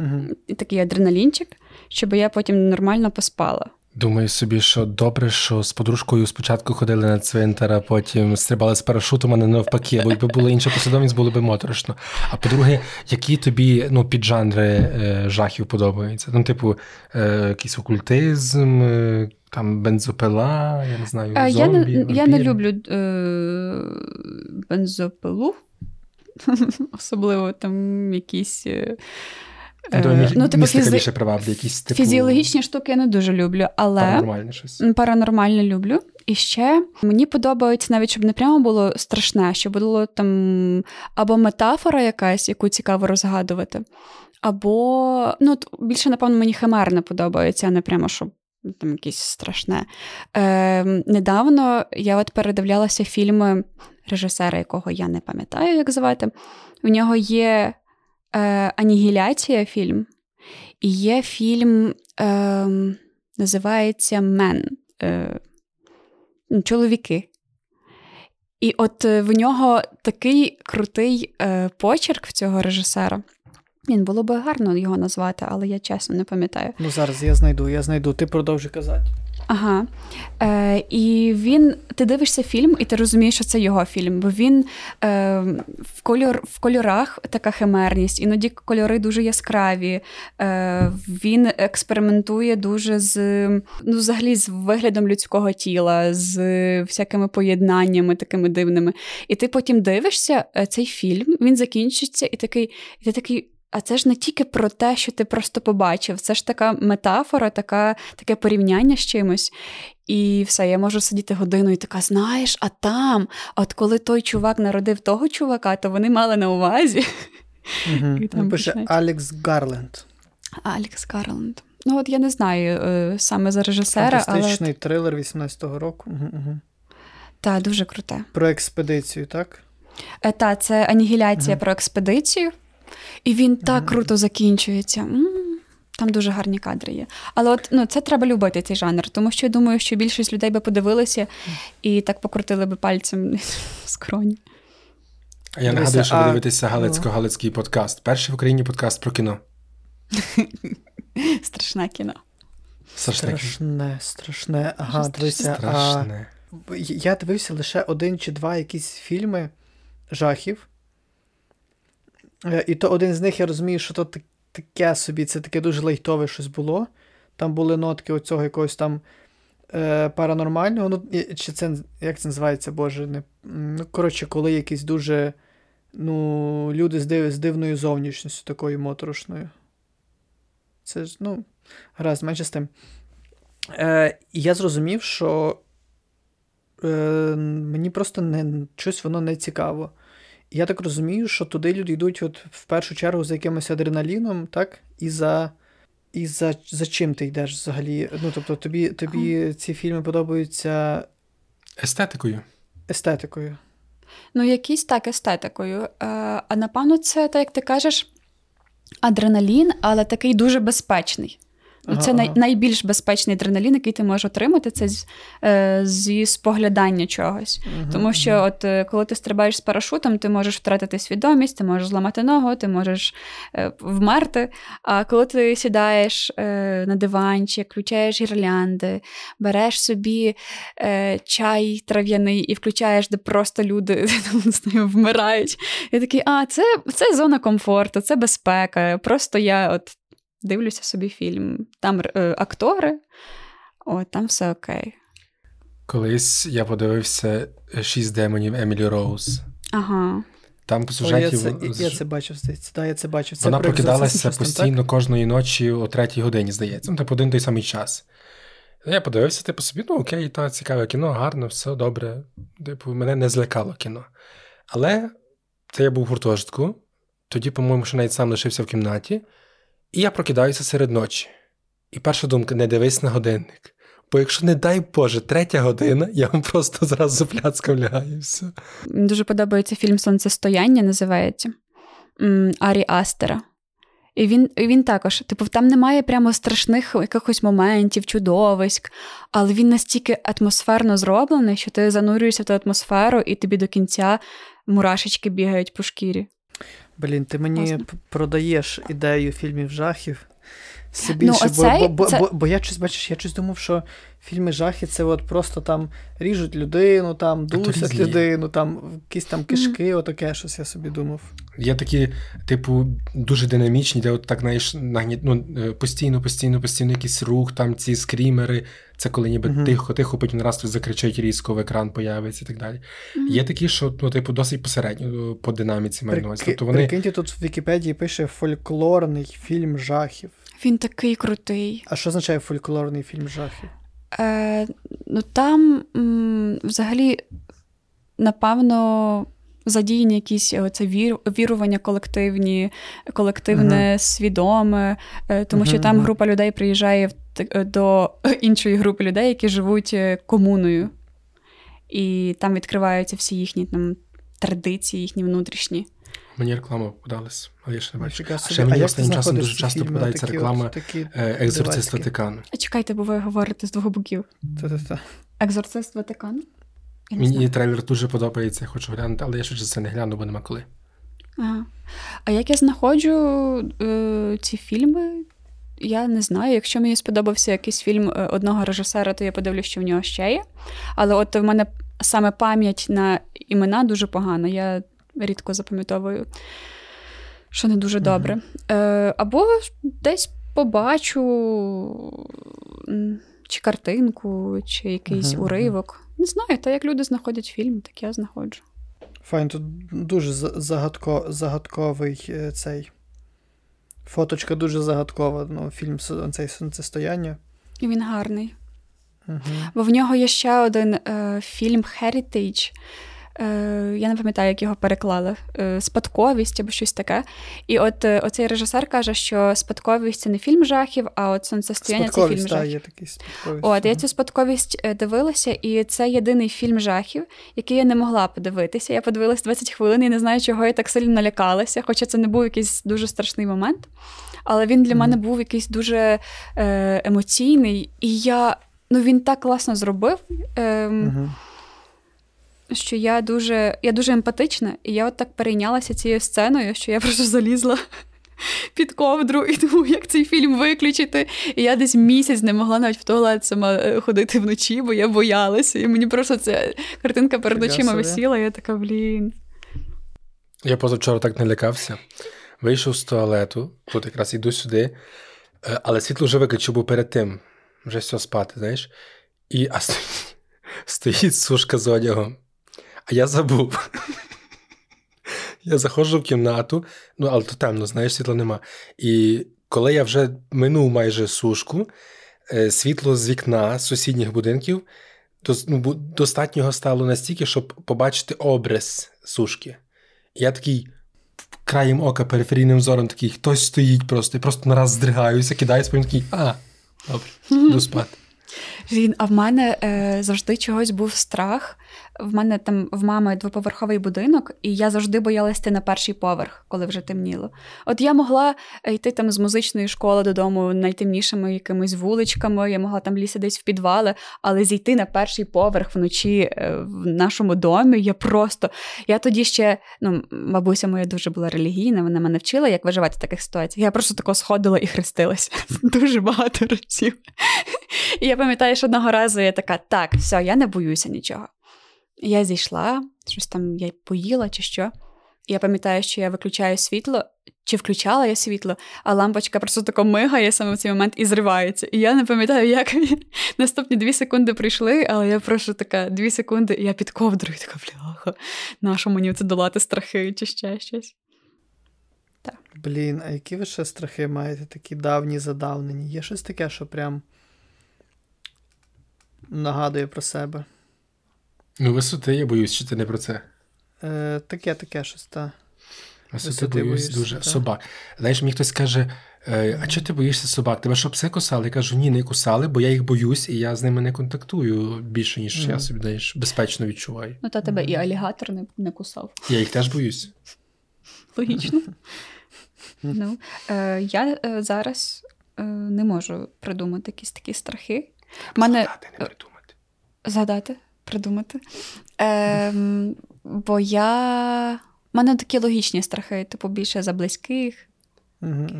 Угу. такий адреналінчик, щоб я потім нормально поспала. Думаю собі, що добре, що з подружкою спочатку ходили на цвинтар, а потім стрибали з парашутом, а не навпаки, бо якби була інша послідовність, було би моторошно. А по-друге, які тобі ну, піджанри е, жахів подобаються? Ну, типу, е, якийсь окультизм, е, там бензопила, я не знаю, А, я, зомбі, не, я не люблю е, бензопилу, особливо там якісь. е, Ну, то е, мі- ну, типу, фізи... приваблює, якісь типу, фізіологічні штуки я не дуже люблю, але паранормальне щось. М, Паранормально люблю. І ще мені подобається навіть, щоб не прямо було страшне, щоб було там або метафора якась, яку цікаво розгадувати, або ну, більше, напевно, мені химерне подобається, а не прямо щоб там якесь страшне. Е, недавно я от передивлялася фільми режисера, якого я не пам'ятаю, як звати. У нього є е, Анігіляція фільм, і є фільм. Е, називається Мен. Е, чоловіки. І от е, в нього такий крутий е, почерк в цього режисера. Він було би гарно його назвати, але я чесно не пам'ятаю. Ну зараз я знайду, я знайду. Ти продовжуй казати. Ага. Е, і він, ти дивишся фільм, і ти розумієш, що це його фільм, бо він е, в, кольор, в кольорах така химерність, іноді кольори дуже яскраві. Е, він експериментує дуже з ну, взагалі з виглядом людського тіла, з всякими поєднаннями такими дивними. І ти потім дивишся е, цей фільм, він закінчиться, і такий, і ти такий. А це ж не тільки про те, що ти просто побачив, це ж така метафора, така, таке порівняння з чимось. І все, я можу сидіти годину і така, знаєш, а там, от коли той чувак народив того чувака, то вони мали на увазі. Угу. І там Він пише. Алекс Гарленд. Алекс Гарленд. Ну, от я не знаю е, саме за режисера, але трилер 18-го року. Угу, угу. та дуже круте. Про експедицію, так? Е, Та, це анігіляція про експедицію, і він так круто закінчується. Там дуже гарні кадри є. Але от ну, це треба любити цей жанр, тому що я думаю, що більшість людей би подивилися і так покрутили би пальцем в скроні. А я нагадую, що ви дивитеся Галицько-Галицький подкаст. Перший в Україні подкаст про кіно. Страшне кіно. Страшне. Страшне, страшне. Ага, Страшне. А, я дивився лише один чи два якісь фільми жахів. Е, І то один з них я розумію, що то таке собі, це таке дуже лайтове щось було. Там були нотки оцього якогось там е, паранормального. Ну, чи це як це називається, Боже? Не, ну, коротше, коли якісь дуже ну, люди з, див, з дивною зовнішністю, такою моторошною. Це ж, ну, гаразд, менше з тим. Е, я зрозумів, що е, мені просто не, щось воно не цікаво. І я так розумію, що туди люди йдуть от в першу чергу за якимось адреналіном, так? І за. І за, за чим ти йдеш взагалі? Ну, тобто, тобі, тобі ці фільми подобаються Естетикою. естетикою. Ну, якісь так естетикою. Е, а напевно, це, так як ти кажеш, адреналін, але такий дуже безпечний. Ага, це най- найбільш безпечний адреналін, який ти можеш отримати, це з, е, зі споглядання чогось. Мгм, Тому що, от е, коли ти стрибаєш з парашутом, ти можеш втратити свідомість, ти можеш зламати ногу, ти можеш е, вмерти. А коли ти сідаєш е, на диванчик, включаєш гірлянди, береш собі е, чай трав'яний і включаєш, де просто люди не знаю, вмирають. І такий, а, це, це зона комфорту, це безпека. Просто я от дивлюся собі фільм. Там е, актори, о, там все окей. Колись я подивився шість демонів Емілі Роуз. Ага. Там по О, сюжеті я, це, в- я, це бачив, здається. Да, я це бачив. Це вона про прокидалася постійно кожної ночі о третій годині, здається. Ну, типу один той самий час. Я подивився, типу, собі, ну окей, та цікаве кіно, гарно, все добре. Типу, мене не злякало кіно. Але це я був в гуртожитку, тоді, по-моєму, що навіть сам лишився в кімнаті, і я прокидаюся серед ночі. І перша думка: не дивись на годинник. Бо якщо, не дай Боже, третя година, я вам просто зразу пляцком лягаю. Мені дуже подобається фільм Сонцестояння, називається Арі Астера. І він він також, типу, там немає прямо страшних якихось моментів, чудовиськ, але він настільки атмосферно зроблений, що ти занурюєшся в ту атмосферу, і тобі до кінця мурашечки бігають по шкірі. Блін, ти мені Власне. продаєш ідею фільмів жахів. Все більше, Ну, оцей- бо, бо, це- бо, бо я щось бачиш, я щось думав, що фільми жахи це от просто там ріжуть людину, там дусять людину, там якісь там кишки, отаке щось я собі думав. Є такі, типу, дуже динамічні, де от так знаєш, нагні... ну, е, постійно, постійно, постійно якийсь рух, там ці скрімери. Це коли ніби Мгм. тихо, тихо, потім раз хтось закричить різко в екран появиться і так далі. Є такі, що ну, типу, досить посередньо е, по динаміці маю на увазі. Тобто вони Прикиньте, тут в Вікіпедії пише фольклорний фільм жахів. Він такий крутий. А що означає фольклорний фільм жахів? Е, ну там м, взагалі, напевно, задіяні якісь е, це вір, вірування колективні, колективне свідоме, е, тому що там група людей приїжджає в е, до іншої групи людей, які живуть е, комуною. І там відкриваються всі їхні там, традиції, їхні внутрішні. Мені реклама подалась, але я ще не бачу. А ще мені останнім часом дуже часто попадається реклама е, Екзорцист? Ватикану. А чекайте, бо ви говорите з двох боків. Та-та-та. Екзорцист Ватикану? Мені трейлер дуже подобається, я хочу глянути, але я ще це не гляну, бо нема коли. Ага. А як я знаходжу е, ці фільми, я не знаю. Якщо мені сподобався якийсь фільм е, одного режисера, то я подивлюсь, що в нього ще є. Але от в мене саме пам'ять на імена дуже погана. Я рідко запам'ятовую, що не дуже добре. Е, або десь побачу чи картинку, чи якийсь уривок. Не знаю, та як люди знаходять фільм, так я знаходжу. Файн, тут дуже загадко, загадковий е, цей. Фоточка дуже загадкова. Ну, фільм «Со- цей сонцестояння. І він гарний. Угу. Бо в нього є ще один е, фільм Heritage. Е, я не пам'ятаю, як його переклали. Е, спадковість або щось таке. І от е, оцей режисер каже, що спадковість це не фільм жахів, а от сонцестояння це фільм так, жахів. є такий спадковість. От, я цю спадковість е, дивилася, і це єдиний фільм жахів, який я не могла подивитися. Я подивилась 20 хвилин і не знаю, чого я так сильно налякалася, хоча це не був якийсь дуже страшний момент. Але він для Мгм. мене був якийсь дуже е, емоційний, і я. Ну, він так класно зробив, ем, Мгм. Що я дуже, я дуже емпатична, і я от так перейнялася цією сценою, що я просто залізла під ковдру і думаю, як цей фільм виключити. І я десь місяць не могла навіть в туалет сама е, ходити вночі, бо я боялася. І мені просто ця картинка перед очима висіла, і я така, блін. Я позавчора так налякався. Вийшов з туалету, тут якраз іду сюди, е, але світло вже виключив, бо перед тим вже все спати, знаєш. І а стоїть, стоїть сушка з одягом. А я забув. Я заходжу в кімнату, ну, але то темно, знаєш, світла нема. І коли я вже минув майже сушку, е, світло з вікна з сусідніх будинків ну, бу- достатньо його стало настільки, щоб побачити образ сушки. Я такий краєм ока, периферійним зором такий, хтось стоїть просто, і просто нараз здригаюся, кидаюся, потім такий, а, добре, йду спати. Блін, а в мене е, завжди чогось був страх. В мене там в мами двоповерховий будинок, і я завжди боялась йти на перший поверх, коли вже темніло. От я могла е, йти там з музичної школи додому найтемнішими якимись вуличками, я могла там лізти десь в підвали, але зійти на перший поверх вночі е, в нашому домі. Я просто я тоді ще, ну, бабуся моя дуже була релігійна, вона мене вчила, як виживати в таких ситуаціях. Я просто тако сходила і хрестилася дуже багато разів. І я пам'ятаю, що одного разу я така: так, все, я не боюся нічого. Я зійшла, щось там я поїла чи що. Я пам'ятаю, що я виключаю світло, чи включала я світло, а лампочка просто тако мигає саме в цей момент і зривається. І я не пам'ятаю, як наступні дві секунди прийшли, але я просто така дві секунди, і я під ковдрою така бляха. Нащо мені це долати страхи чи ще щось? Блін, а які ви ще страхи маєте, такі давні задавнені? Є щось таке, що прям нагадує про себе. Ну, висоти я боюсь, чи ти не про це. Е, таке, таке щось, та. Висоти Висоти боюсь боїшся, дуже. так. Собак. Знаєш, мені хтось каже, Е, а чого ти боїшся собак? Тебе що пси кусали? Я кажу, ні, не кусали, бо я їх боюсь, і я з ними не контактую більше, ніж Мгм. я собі знаєш, безпечно відчуваю. Ну, та тебе і алігатор не, не кусав. Я їх теж боюсь. Логічно. ну, е, я е, зараз е, не можу придумати якісь такі страхи. Мене Згадати, не придумати. згадати, придумати. Е, бо я. У мене такі логічні страхи, типу, більше за близьких.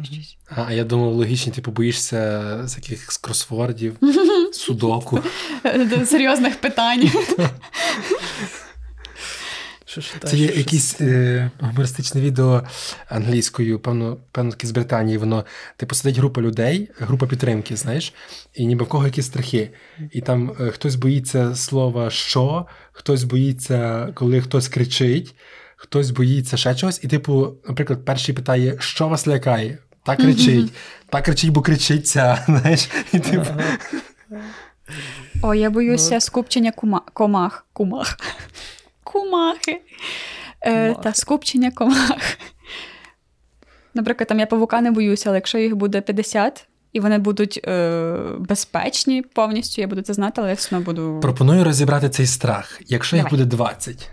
Щось. А, я думав, логічно, типу, боїшся з яких кросвордів, судоку. Серйозних питань. Що ж Це є якесь е, гумористичне відео англійською, певно, певно, таки з Британії. Воно, типу, сидить група людей, група підтримки, знаєш, і ніби в кого якісь страхи. І там е, хтось боїться слова що, хтось боїться, коли хтось кричить, хтось боїться ще чогось. І, типу, наприклад, перший питає, що вас лякає? Та кричить, та кричить, бо кричиться. Знаєш, і типу, О, я боюся Ну. скупчення кума... комах. Кумах. Кумахи. Е, та скупчення комах. Наприклад, там я павука не боюся, але якщо їх буде 50 і вони будуть е, безпечні повністю, я буду це знати, але я все одно буду пропоную розібрати цей страх. Якщо їх буде 20,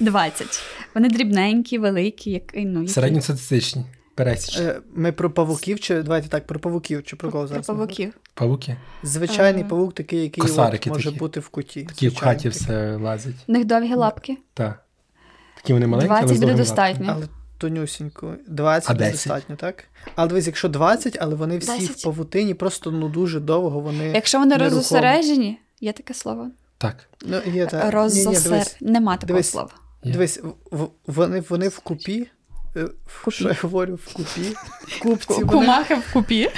20. Вони дрібненькі, великі, як, ну, які... середньостатистичні, пересічні. Е, Ми про павуків, чи давайте так, про павуків, чи про кого про зараз? павуків. Павуки. Звичайний павук, такий, який от може такі. бути в куті. Такі в хаті все лазять. У них довгі лапки. Так. Такі вони маленькі, 20 з буде достатньо. Але тонюсінько. 20 буде достатньо, так? Але дивись, якщо 20, але вони всі 10. в павутині, просто ну дуже довго вони. Якщо вони нерухомі. розосереджені, є таке слово. Так. Ну, є та... Ні, ні, дивись, Нема такого дивись. слова. Є. дивись в- в- вони, вони в купі. Е, в- Що я говорю? В купі. В купці. Вони... В купі.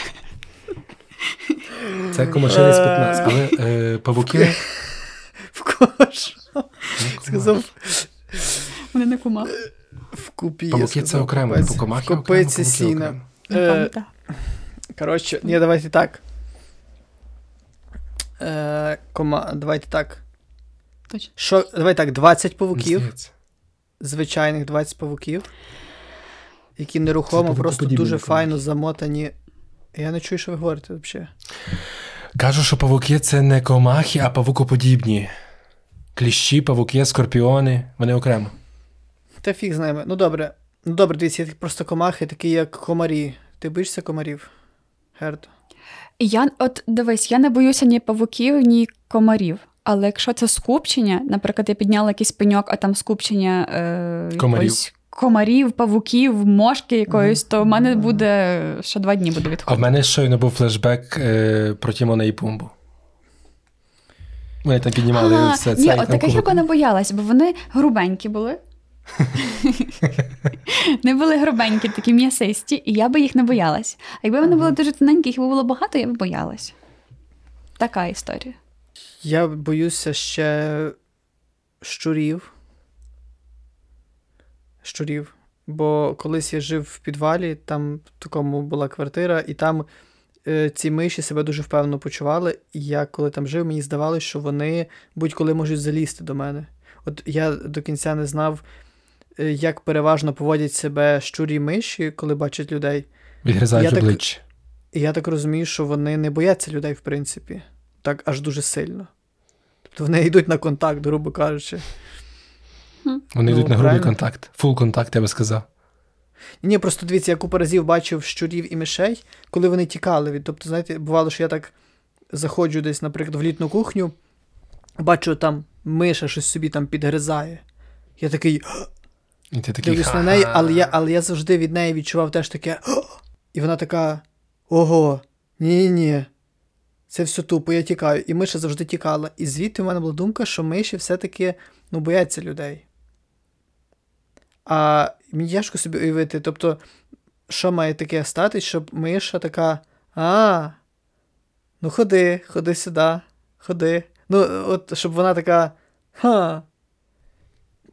Це у з 15, але е, павуки. В кош. Сказав Вони не кумахи. в купі. Павуки це окремо, купець. типу комахи окремо, копиці сіна. окремо. Е. Коротше, ні, давайте так. Е, кома... Давайте так. Точно. Що, давай так, 20 павуків, звичайних 20 павуків, які нерухомо, Це просто дуже комахи. файно замотані. Я не чую, що ви говорите взагалі. Кажу, що павуки це не комахи, а павукоподібні. Кліщі, павуки, скорпіони, вони окремо. Та фіг з ними. Ну добре. Ну добре, дивіться, є просто комахи, такі як комарі. Ти боїшся комарів? Герд? Я от дивись, я не боюся ні павуків, ні комарів. Але якщо це скупчення, наприклад, я підняла якийсь пеньок, а там скупчення е, Комарів. якоїсь комарів, павуків, мошки якоїсь, то в мене буде ще два дні буде А в мене щойно був флешбек е, про Тімона і Пумбу. Вони там піднімали А, все це. ні, от таких я не боялась, бо вони грубенькі були. не були грубенькі, такі м'ясисті, і я би їх не боялась. А якби вони були дуже тоненькі, їх би було багато, я б боялась. Така історія. Я боюся ще щурів. Щурів. Бо колись я жив в підвалі, там в такому була квартира, і там е, ці миші себе дуже впевнено почували. І я, коли там жив, мені здавалося, що вони будь-коли можуть залізти до мене. От я до кінця не знав, е, як переважно поводять себе щурі миші, коли бачать людей. Відгризають обличчя. І я так розумію, що вони не бояться людей, в принципі, так аж дуже сильно. Тобто вони йдуть на контакт, грубо кажучи. Вони Ну, йдуть на грубий правильно. контакт. Фул контакт, я би сказав. Ні, просто дивіться, я купу разів бачив щурів і мишей, коли вони тікали від. Тобто, знаєте, бувало, що я так заходжу десь, наприклад, в літну кухню, бачу, там миша щось собі там підгризає. Я такий І ти такий. дивлюсь на неї, але я, але я завжди від неї відчував теж таке. І вона така: Ого, ні-ні. Це все тупо, я тікаю. І миша завжди тікала. І звідти в мене була думка, що миші все-таки ну, бояться людей. А мені тяжко собі уявити, тобто, що має таке статись, щоб миша така. А, ну ходи, ходи сюди, ходи. Ну, от, щоб вона така. Ха.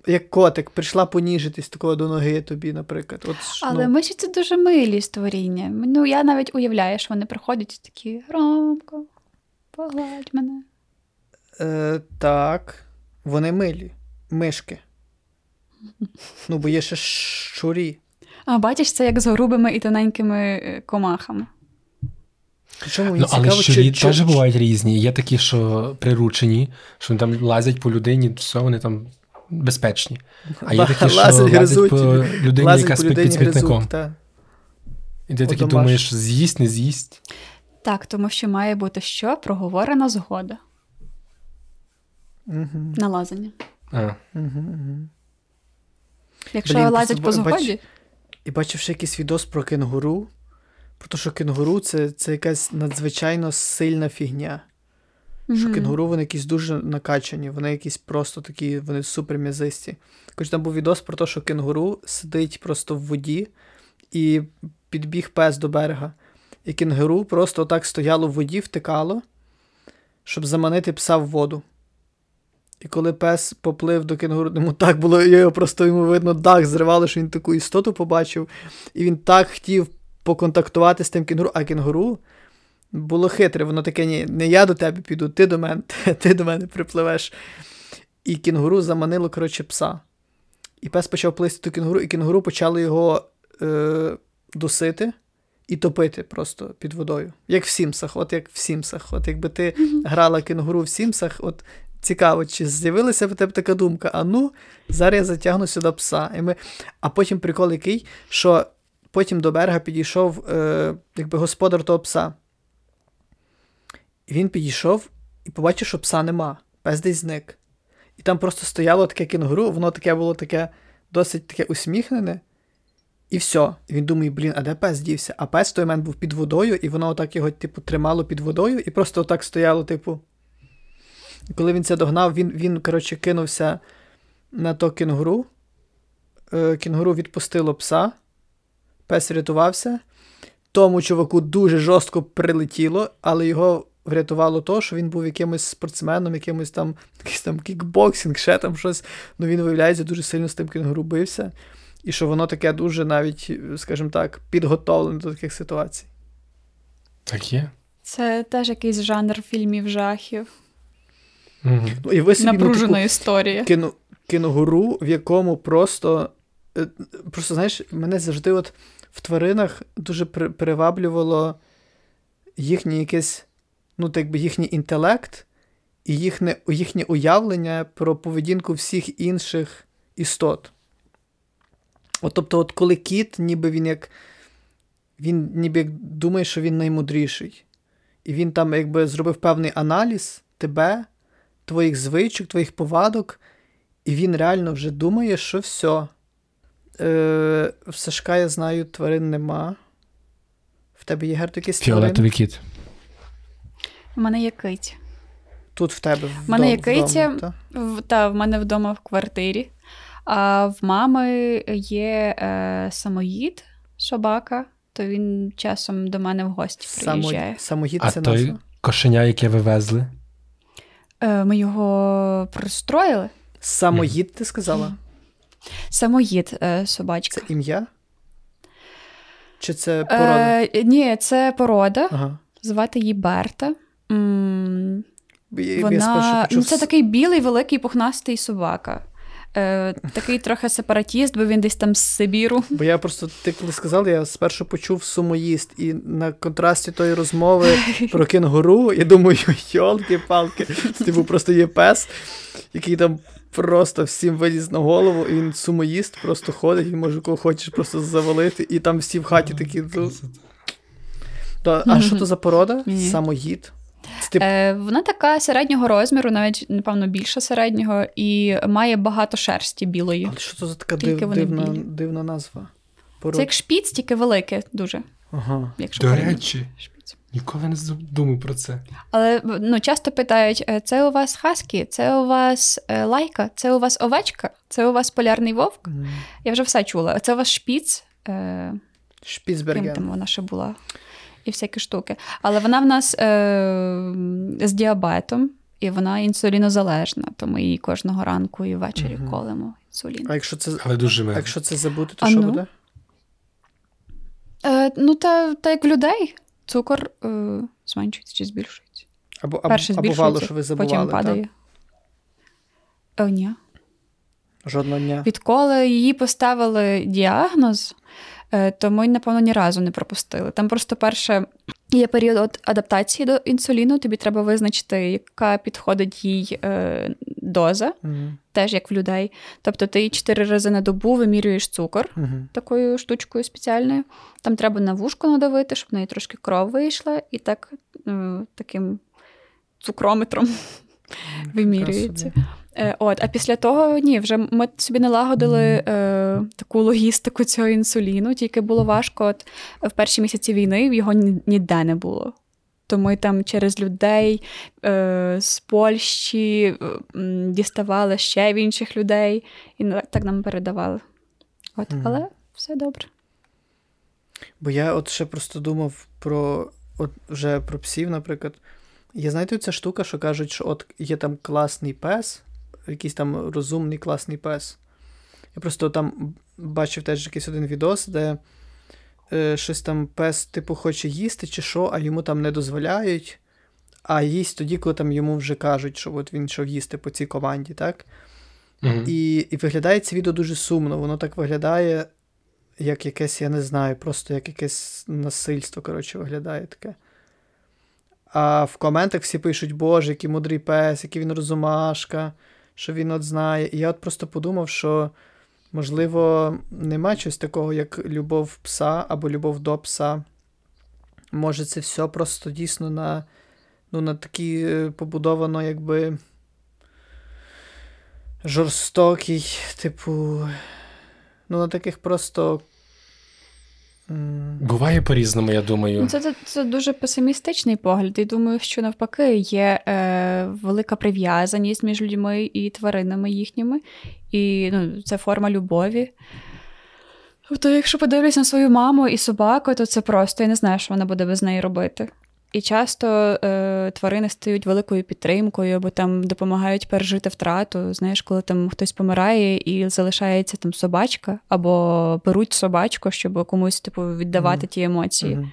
Як котик, прийшла поніжитись такого до ноги тобі, наприклад. От, Але ну, миші це дуже милі створіння. Ну, я навіть уявляю, що вони приходять і такі Ромко, погладь мене. Е, так, вони милі. Мишки. Ну, бо є ще щурі. А бачиш, це як з грубими і тоненькими е, комахами. Мені Ну, але цікаво, щурі чи, теж чи, бувають різні. Є такі, що приручені, що вони там лазять по людині, все, вони там безпечні. А є такі, що Лазять, лазять по людині, лазять яка спить під смітником. та. І ти такий думаєш, з'їсть, не з'їсть. Так, тому що має бути що? Проговорена згода Мгм, на лазання. А. мгм, мгм. Якщо Блін, лазять по згоді, І бачив ще якийсь відос про кенгуру. Про те, що кенгуру це, це якась надзвичайно сильна фігня. Що Мгм. кенгуру вони якісь дуже накачані, вони якісь просто такі, вони супер м'язисті. Хоч там був відос про те, що кенгуру сидить просто в воді і підбіг пес до берега. І кенгуру просто так стояло в воді, втикало, щоб заманити пса в воду. І коли пес поплив до кенгуру, йому так було, його просто йому видно, дах зривало, що він таку істоту побачив. І він так хотів поконтактувати з тим кенгуру, а кенгуру було хитре, воно таке, ні, не я до тебе піду, ти до мене, ти до мене припливеш. І кінгуру заманило, коротше, пса. І пес почав плисти до кінгуру, і кінгуру почало його е, дусити і топити просто під водою. Як в Сімсах, от як в Сімсах. От якби ти грала кінгуру в Сімсах, от цікаво, чи з'явилася в тебе така думка: а ну, зараз я затягну сюди пса. І ми... А потім прикол який, що потім до берега підійшов е, якби господар того пса. І він підійшов і побачив, що пса нема. Пес десь зник. І там просто стояло таке кінгуру, воно таке було таке досить таке усміхнене. І все. І він думає, блін, а де пес дівся? А пес той момент був під водою, і воно отак його, типу, тримало під водою, і просто отак стояло, типу. І коли він це догнав, він, він коротше, кинувся на то кінгуру. Е, Кінгуру відпустило пса, пес врятувався. Тому чуваку дуже жорстко прилетіло, але його врятувало то, що він був якимось спортсменом, якимось там якийсь там кікбоксинг, ще там щось. Ну він, виявляється, дуже сильно з тим кінгуру бився. І що воно таке дуже навіть, скажімо так, підготовлене до таких ситуацій. Так є. це теж якийсь жанр фільмів жахів. Угу. Ну, і ви собі, ну, Напружена типу, історія. кіно, кінгуру, в якому просто. е, Просто, знаєш, мене завжди от в тваринах дуже приваблювало їхнє якесь, ну, так би їхній інтелект і їхнє, їхнє уявлення про поведінку всіх інших істот. От, тобто, от коли кіт, ніби він як. Він ніби як думає, що він наймудріший. І він там якби зробив певний аналіз тебе, твоїх звичок, твоїх повадок, і він реально вже думає, що все. Е, в Сашка, я знаю, тварин нема. В тебе є герто якийсь тварин? Фіолетовий кіт. У мене є кить. Тут в тебе. В мене є вдома, киця. та? В- Та в мене вдома в квартирі. А в мами є е, самоїд, собака, то він часом до мене в гості приїжджає. Само... Самогід А це той кошеня, яке ви везли. Е, ми його пристроїли. Самоїд, ти сказала? Самоїд е, собачка. Це ім'я? Чи це порода? Е, ні, це порода. Ага. Звати її Берта. М, Я- я спершу почув Ну, це такий білий, великий пухнастий собака. Е, такий трохи сепаратіст, бо він десь там з Сибіру. Бо я просто, ти коли сказав, я спершу почув сумоїст, і на контрасті тої розмови про кенгуру, я думаю, йолки-палки, типу просто є пес, який там просто всім виліз на голову, і він сумоїст, просто ходить, він може кого хочеш просто завалити, і там всі в хаті такі. Ну, а що то за порода? Ні. Самоїд? Це тип Е, вона така середнього розміру, навіть, напевно, більше середнього, і має багато шерсті білої. Але що то за така див, дивна, дивна назва? Це як шпіц, тільки велике дуже. Ага. Якщо До порівняти. речі, Шпіц. ніколи не думав про це. Але ну, часто питають: е, це у вас хаскі, це у вас е, лайка, це у вас овечка, це у вас полярний вовк. М. Я вже все чула. Це у вас шпіц. Е, Ким там вона ще була? І всякі штуки. Але вона в нас е, з діабетом, і вона інсулінозалежна, то ми її кожного ранку і ввечері Мгм. колемо інсулін. А якщо це, Але дуже а якщо це забути, то А що ну? буде? Е, ну, та, та як в людей, цукор е, зменшується чи збільшується. Або, або, Перше збільшується, вало, що ви забували, потім так? падає. О, ні. Жодного дня. Відколи її поставили діагноз, е, то ми, напевно, ні разу не пропустили. Там просто перше є період адаптації до інсуліну, тобі треба визначити, яка підходить їй е, доза, Угу. теж як в людей. Тобто ти чотири рази на добу вимірюєш цукор Угу. такою штучкою спеціальною. Там треба на вушко надавити, щоб в неї трошки кров вийшла, і так е, таким цукрометром вимірюється. Е, От, а після того ні, вже ми собі налагодили е, таку логістику цього інсуліну, тільки було важко. От в перші місяці війни його ніде не було. То ми там через людей е, з Польщі е, діставали ще в інших людей, і так нам передавали. От, Мгм. Але все добре. Бо я от ще просто думав про от вже про псів, наприклад. Є, знаєте, ця штука, що кажуть, що от є там класний пес, якийсь там розумний класний пес. Я просто там бачив теж якийсь один відос, де е, щось там пес, типу, хоче їсти чи що, а йому там не дозволяють, а їсть тоді, коли там йому вже кажуть, що от він йшов їсти по цій команді, так? Мгм. І, і виглядає це відео дуже сумно. Воно так виглядає, як якесь, я не знаю, просто як якесь насильство, коротше, виглядає таке. А в коментах всі пишуть, Боже, який мудрий пес, який він розумашка, що він от знає. І я от просто подумав, що, можливо, нема чогось такого, як любов пса або любов до пса. Може, це все просто дійсно на, ну, на такі е, побудовано, якби жорстокий, типу. Ну, на таких просто. Буває по-різному, я думаю. Ну, Це, це, це дуже песимістичний погляд. І думаю, що навпаки є е, велика прив'язаність між людьми і тваринами їхніми. І ну, це форма любові. Тобто, якщо подивлюсь на свою маму і собаку, то це просто я не знаю, що вона буде без неї робити. І часто е, тварини стають великою підтримкою, або там допомагають пережити втрату. Знаєш, коли там хтось помирає і залишається там собачка, або беруть собачку, щоб комусь типу віддавати Мгм. ті емоції. мгм.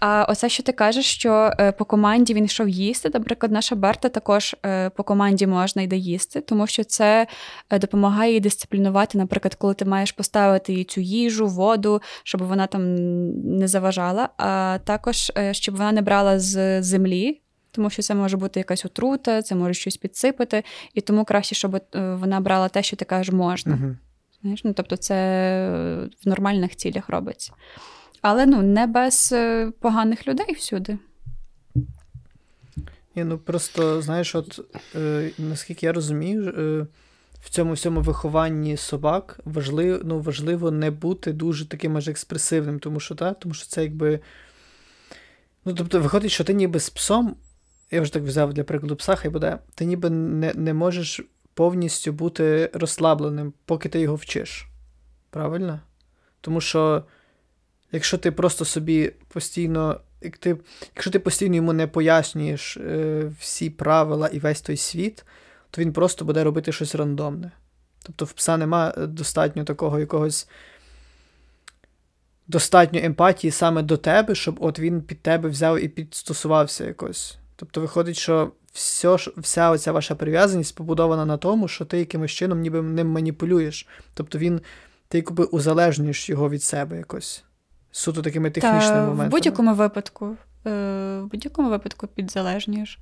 А оце, що ти кажеш, що е, по команді він йшов їсти. Наприклад, наша Берта також е, по команді можна йде їсти, тому що це е, допомагає їй дисциплінувати, наприклад, коли ти маєш поставити їй цю їжу, воду, щоб вона там не заважала, а також е, щоб вона не брала з землі. Тому що це може бути якась отрута, це може щось підсипати, і тому краще, щоб вона брала те, що ти кажеш, можна. Мгм. Знаєш, ну, тобто це в нормальних цілях робиться. Але ну, не без е, поганих людей всюди. Ні, ну просто, знаєш, от е, наскільки я розумію, е, в цьому всьому вихованні собак важливо, ну, важливо не бути дуже таким аж експресивним, тому що, та, тому що це якби. Ну, тобто, виходить, що ти ніби з псом, я вже так взяв для прикладу пса, хай буде, ти ніби не, не можеш повністю бути розслабленим, поки ти його вчиш. Правильно? Тому що, якщо ти просто собі постійно, як ти, якщо ти постійно йому не пояснюєш е, всі правила і весь той світ, то він просто буде робити щось рандомне. Тобто в пса нема е, достатньо такого якогось достатньо емпатії саме до тебе, щоб от він під тебе взяв і підстосувався якось. Тобто виходить, що все, вся оця ваша прив'язаність побудована на тому, що ти якимось чином ніби ним маніпулюєш. Тобто він, ти якби узалежнюєш його від себе якось. Суто такими технічними Та моментами. в будь-якому випадку, е, в будь-якому випадку підзалежнюєш.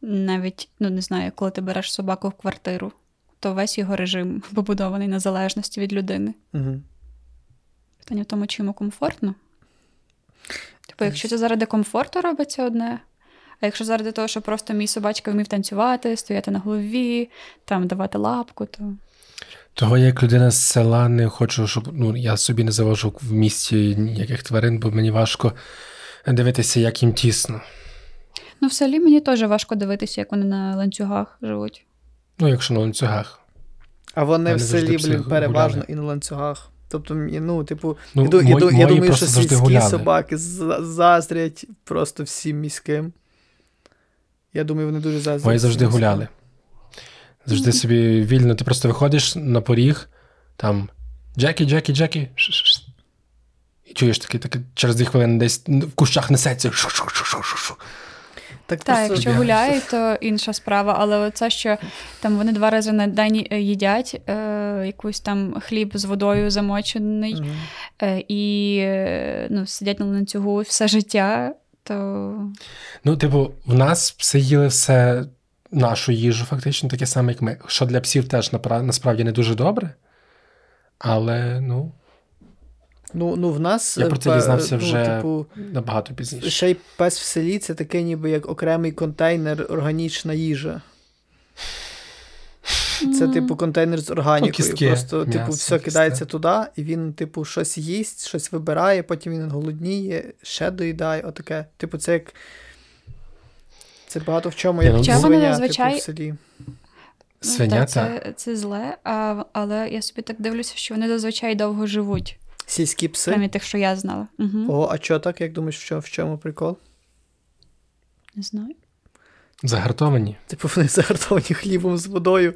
Навіть, ну не знаю, коли ти береш собаку в квартиру, то весь його режим побудований на залежності від людини. Угу. Питання в тому, чи йому комфортно. Типу, якщо це заради комфорту робиться одне, а якщо заради того, що просто мій собачка вмів танцювати, стояти на голові, там давати лапку, то Того, як людина з села не хочу, щоб ну, я собі не завожу в місті ніяких тварин, бо мені важко дивитися, як їм тісно. ну в селі мені теж важко дивитися, як вони на ланцюгах живуть. Ну, якщо на ланцюгах. А вони в селі, блін, переважно гуляли. і на ланцюгах. Тобто, ну, типу, Ну, іду, мої- іду, я думаю, що сільські гуляли. собаки заздрять просто всім міським. Я думаю, вони дуже заздрять. Мої завжди міським. гуляли. Завжди собі вільно, ти просто виходиш на поріг, там Джекі, Джекі, Джекі. І чуєш таки, таки через дві хвилини десь в кущах несеться. шу-шу-шу-шу-шу. Так, Так, просто... якщо гуляють, то інша справа. Але оце, що там вони два рази на день е, їдять, е, якусь там хліб з водою замочений mm-hmm. е, і е, ну, сидять на ланцюгу все життя, то. Ну, типу, в нас пси їли все нашу їжу, фактично, таке саме, як ми. Що для псів теж насправді не дуже добре. Але, ну. Ну, ну в нас Я про це дізнався ну, вже типу, набагато пізніше. Ще й пес в селі це таке, ніби як окремий контейнер, органічна їжа. Це, типу, контейнер з органікою. Кістки, Просто, м'ясо, типу, все кістки. кидається туди, і він, типу, щось їсть, щось вибирає, потім він голодніє, ще доїдає. Отаке. Типу, це як. Це багато в чому, як свиня, типу, зазвичай... типу, в селі. Свиня, ну, так, це, це зле, а, але я собі так дивлюся, що вони зазвичай довго живуть. Сільські пси? Самі тих, що я знала. Угу. О, а чого так? Як думаєш, що, в чому прикол? Не знаю. Загартовані. Типу вони загартовані хлібом з водою.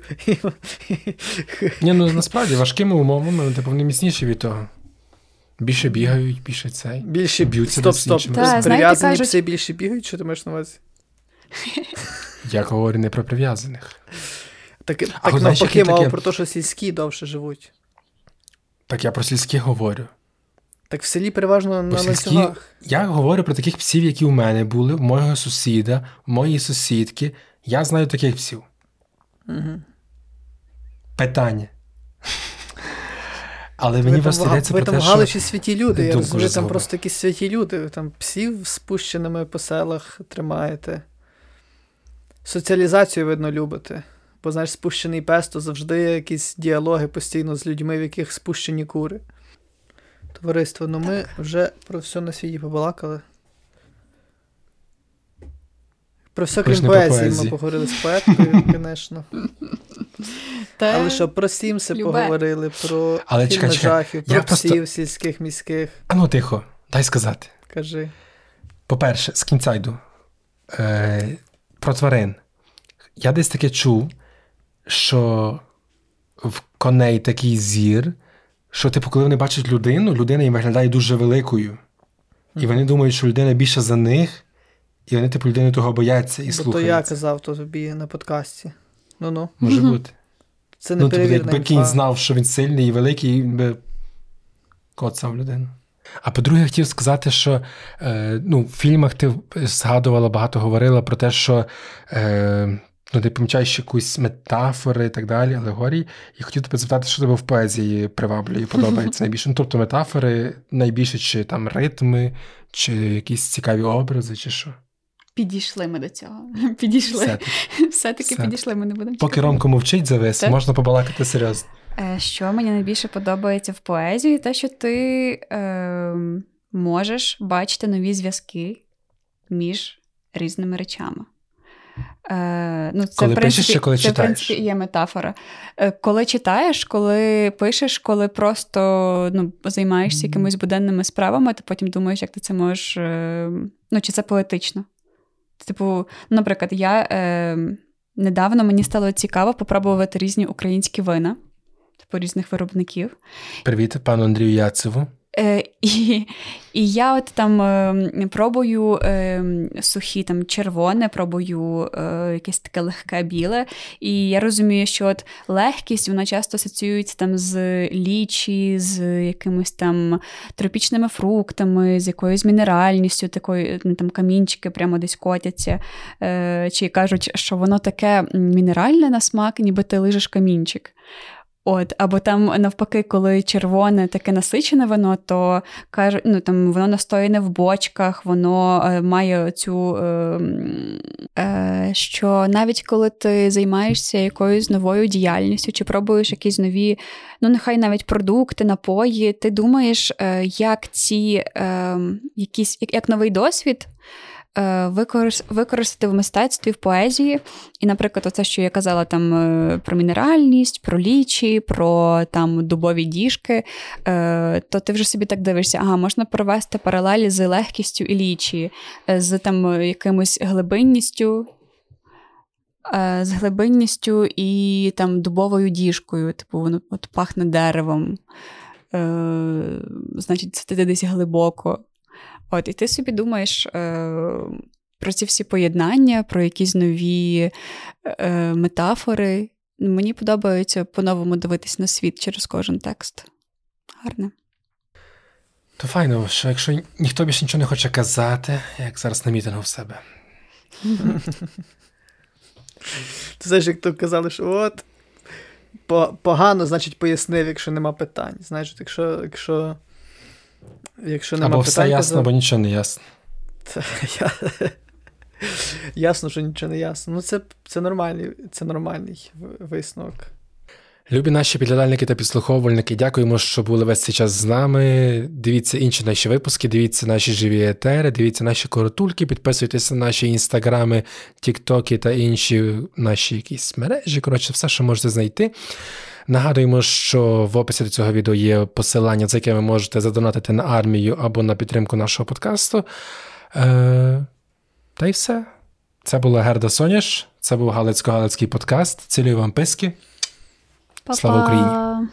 Ні, ну насправді важкими умовами, типу вони міцніші від того. Більше бігають, більше цей. Більше б'ються. Стоп, стоп. Прив'язані пси більше бігають, що ти маєш на увазі? Я говорю не про прив'язаних. Так, так навпаки, мало про те, що сільські довше живуть. Так я про сільські говорю. Так в селі переважно на сільські... ланцюгах. Я говорю про таких псів, які у мене були, у мого сусіда, у моєї сусідки. Я знаю таких псів. Угу. Питання. Але мені просто йдеться про те, що... Ви там Галичі святі люди, я розумію, там просто якісь святі люди, там псів спущеними по селах тримаєте. Соціалізацію, видно, любите. Бо, знаєш, спущений пес, то завжди якісь діалоги постійно з людьми, в яких спущені кури. Товариство, ну ми вже про все на світі побалакали. Про все, крім поезії, ми поговорили з поеткою, звісно. Але що про Сімси Любе. поговорили, про Але, чекай, чекай. жахів, про Я псів просто... сільських міських. А ну тихо, дай сказати. Кажи. По-перше, з кінця йду. Е, Про тварин. Я десь таке чув, що в коней такий зір, що, типу, коли вони бачать людину, людина їм виглядає дуже великою. І вони думають, що людина більше за них, і вони, типу, людини того бояться і Бо слухають. То я казав то тобі на подкасті. Ну-ну. Може бути. Це не ну, тобто, якби кінь знав, що він сильний і великий, він би коцав людину. А по-друге, я хотів сказати, що е, ну, в фільмах ти згадувала, багато говорила про те, що е, ну, ти помічаєш якусь метафори і так далі, алегорії. І хотів тебе запитати, що тебе в поезії приваблює, подобається найбільше. Ну, Тобто метафори найбільше, чи там ритми, чи якісь цікаві образи, чи що. Підійшли ми до цього. Підійшли. Все-таки, Все-таки Все. підійшли, ми не будемо. Поки Ромко мовчить завис, можна побалакати серйозно. Е, що мені найбільше подобається в поезії, те, що ти е, можеш бачити нові зв'язки між різними речами. Е, ну, Це, коли в принципі, пишеш чи коли це, читаєш? в принципі, є метафора. Е, коли читаєш, коли пишеш, коли просто ну, займаєшся якимись буденними справами, ти потім думаєш, як ти це можеш. Е, ну, чи це поетично. Типу, наприклад, я е, недавно мені стало цікаво попробувати різні українські вина, типу різних виробників. Привіт, пану Андрію Яцеву. Е, І і я от там е, пробую е, сухі там червоне, пробую е, якесь таке легке біле. І я розумію, що от легкість вона часто асоціюється там з лічі, з якимись там тропічними фруктами, з якоюсь мінеральністю, такою ну, там камінчики прямо десь котяться. Е, Чи кажуть, що воно таке мінеральне на смак, ніби ти лижеш камінчик. От, Або там навпаки, коли червоне таке насичене вино, то кажуть, ну там воно настояне в бочках, воно е, має цю, е, е, що навіть коли ти займаєшся якоюсь новою діяльністю чи пробуєш якісь нові, ну нехай навіть продукти, напої, ти думаєш, е, як ці е, якісь як, як новий досвід. Е, використати в мистецтві, в поезії. І, наприклад, оце, що я казала там е, про мінеральність, про лічі, про там дубові діжки, е, то ти вже собі так дивишся, ага, можна провести паралелі з легкістю і лічі, з там якимось глибинністю. З глибинністю і там дубовою діжкою, типу, воно от пахне деревом. Е, Значить, це десь глибоко. От, І ти собі думаєш е, про ці всі поєднання, про якісь нові е, метафори. Мені подобається по-новому дивитись на світ через кожен текст. Гарне. То файно, що якщо ніхто більше нічого не хоче казати, як зараз на мітингу в себе. Ти знаєш, як то казали, що от погано, значить, пояснив, якщо нема питань. Знаєш, якщо якщо, якщо нема Або питань, все ясно, то... або нічого не ясно. Я... Ясно, що нічого не ясно. Ну, це це, нормальний це нормальний висновок. Любі наші підглядальники та підслуховувальники, дякуємо, що були весь цей час з нами. Дивіться інші наші випуски, дивіться наші живі етери, дивіться наші коротульки, підписуйтесь на наші інстаграми, тіктоки та інші наші якісь мережі. Коротше, все, що можете знайти. Нагадуємо, що в описі до цього відео є посилання, за яке ви можете задонатити на армію або на підтримку нашого подкасту. Е, Та й все. Це була Герда Соняш, це був Галицько-Галицький подкаст. Цілюю вам писки. Па-па. Слава Україні!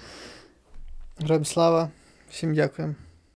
Героям слава, всім дякуємо.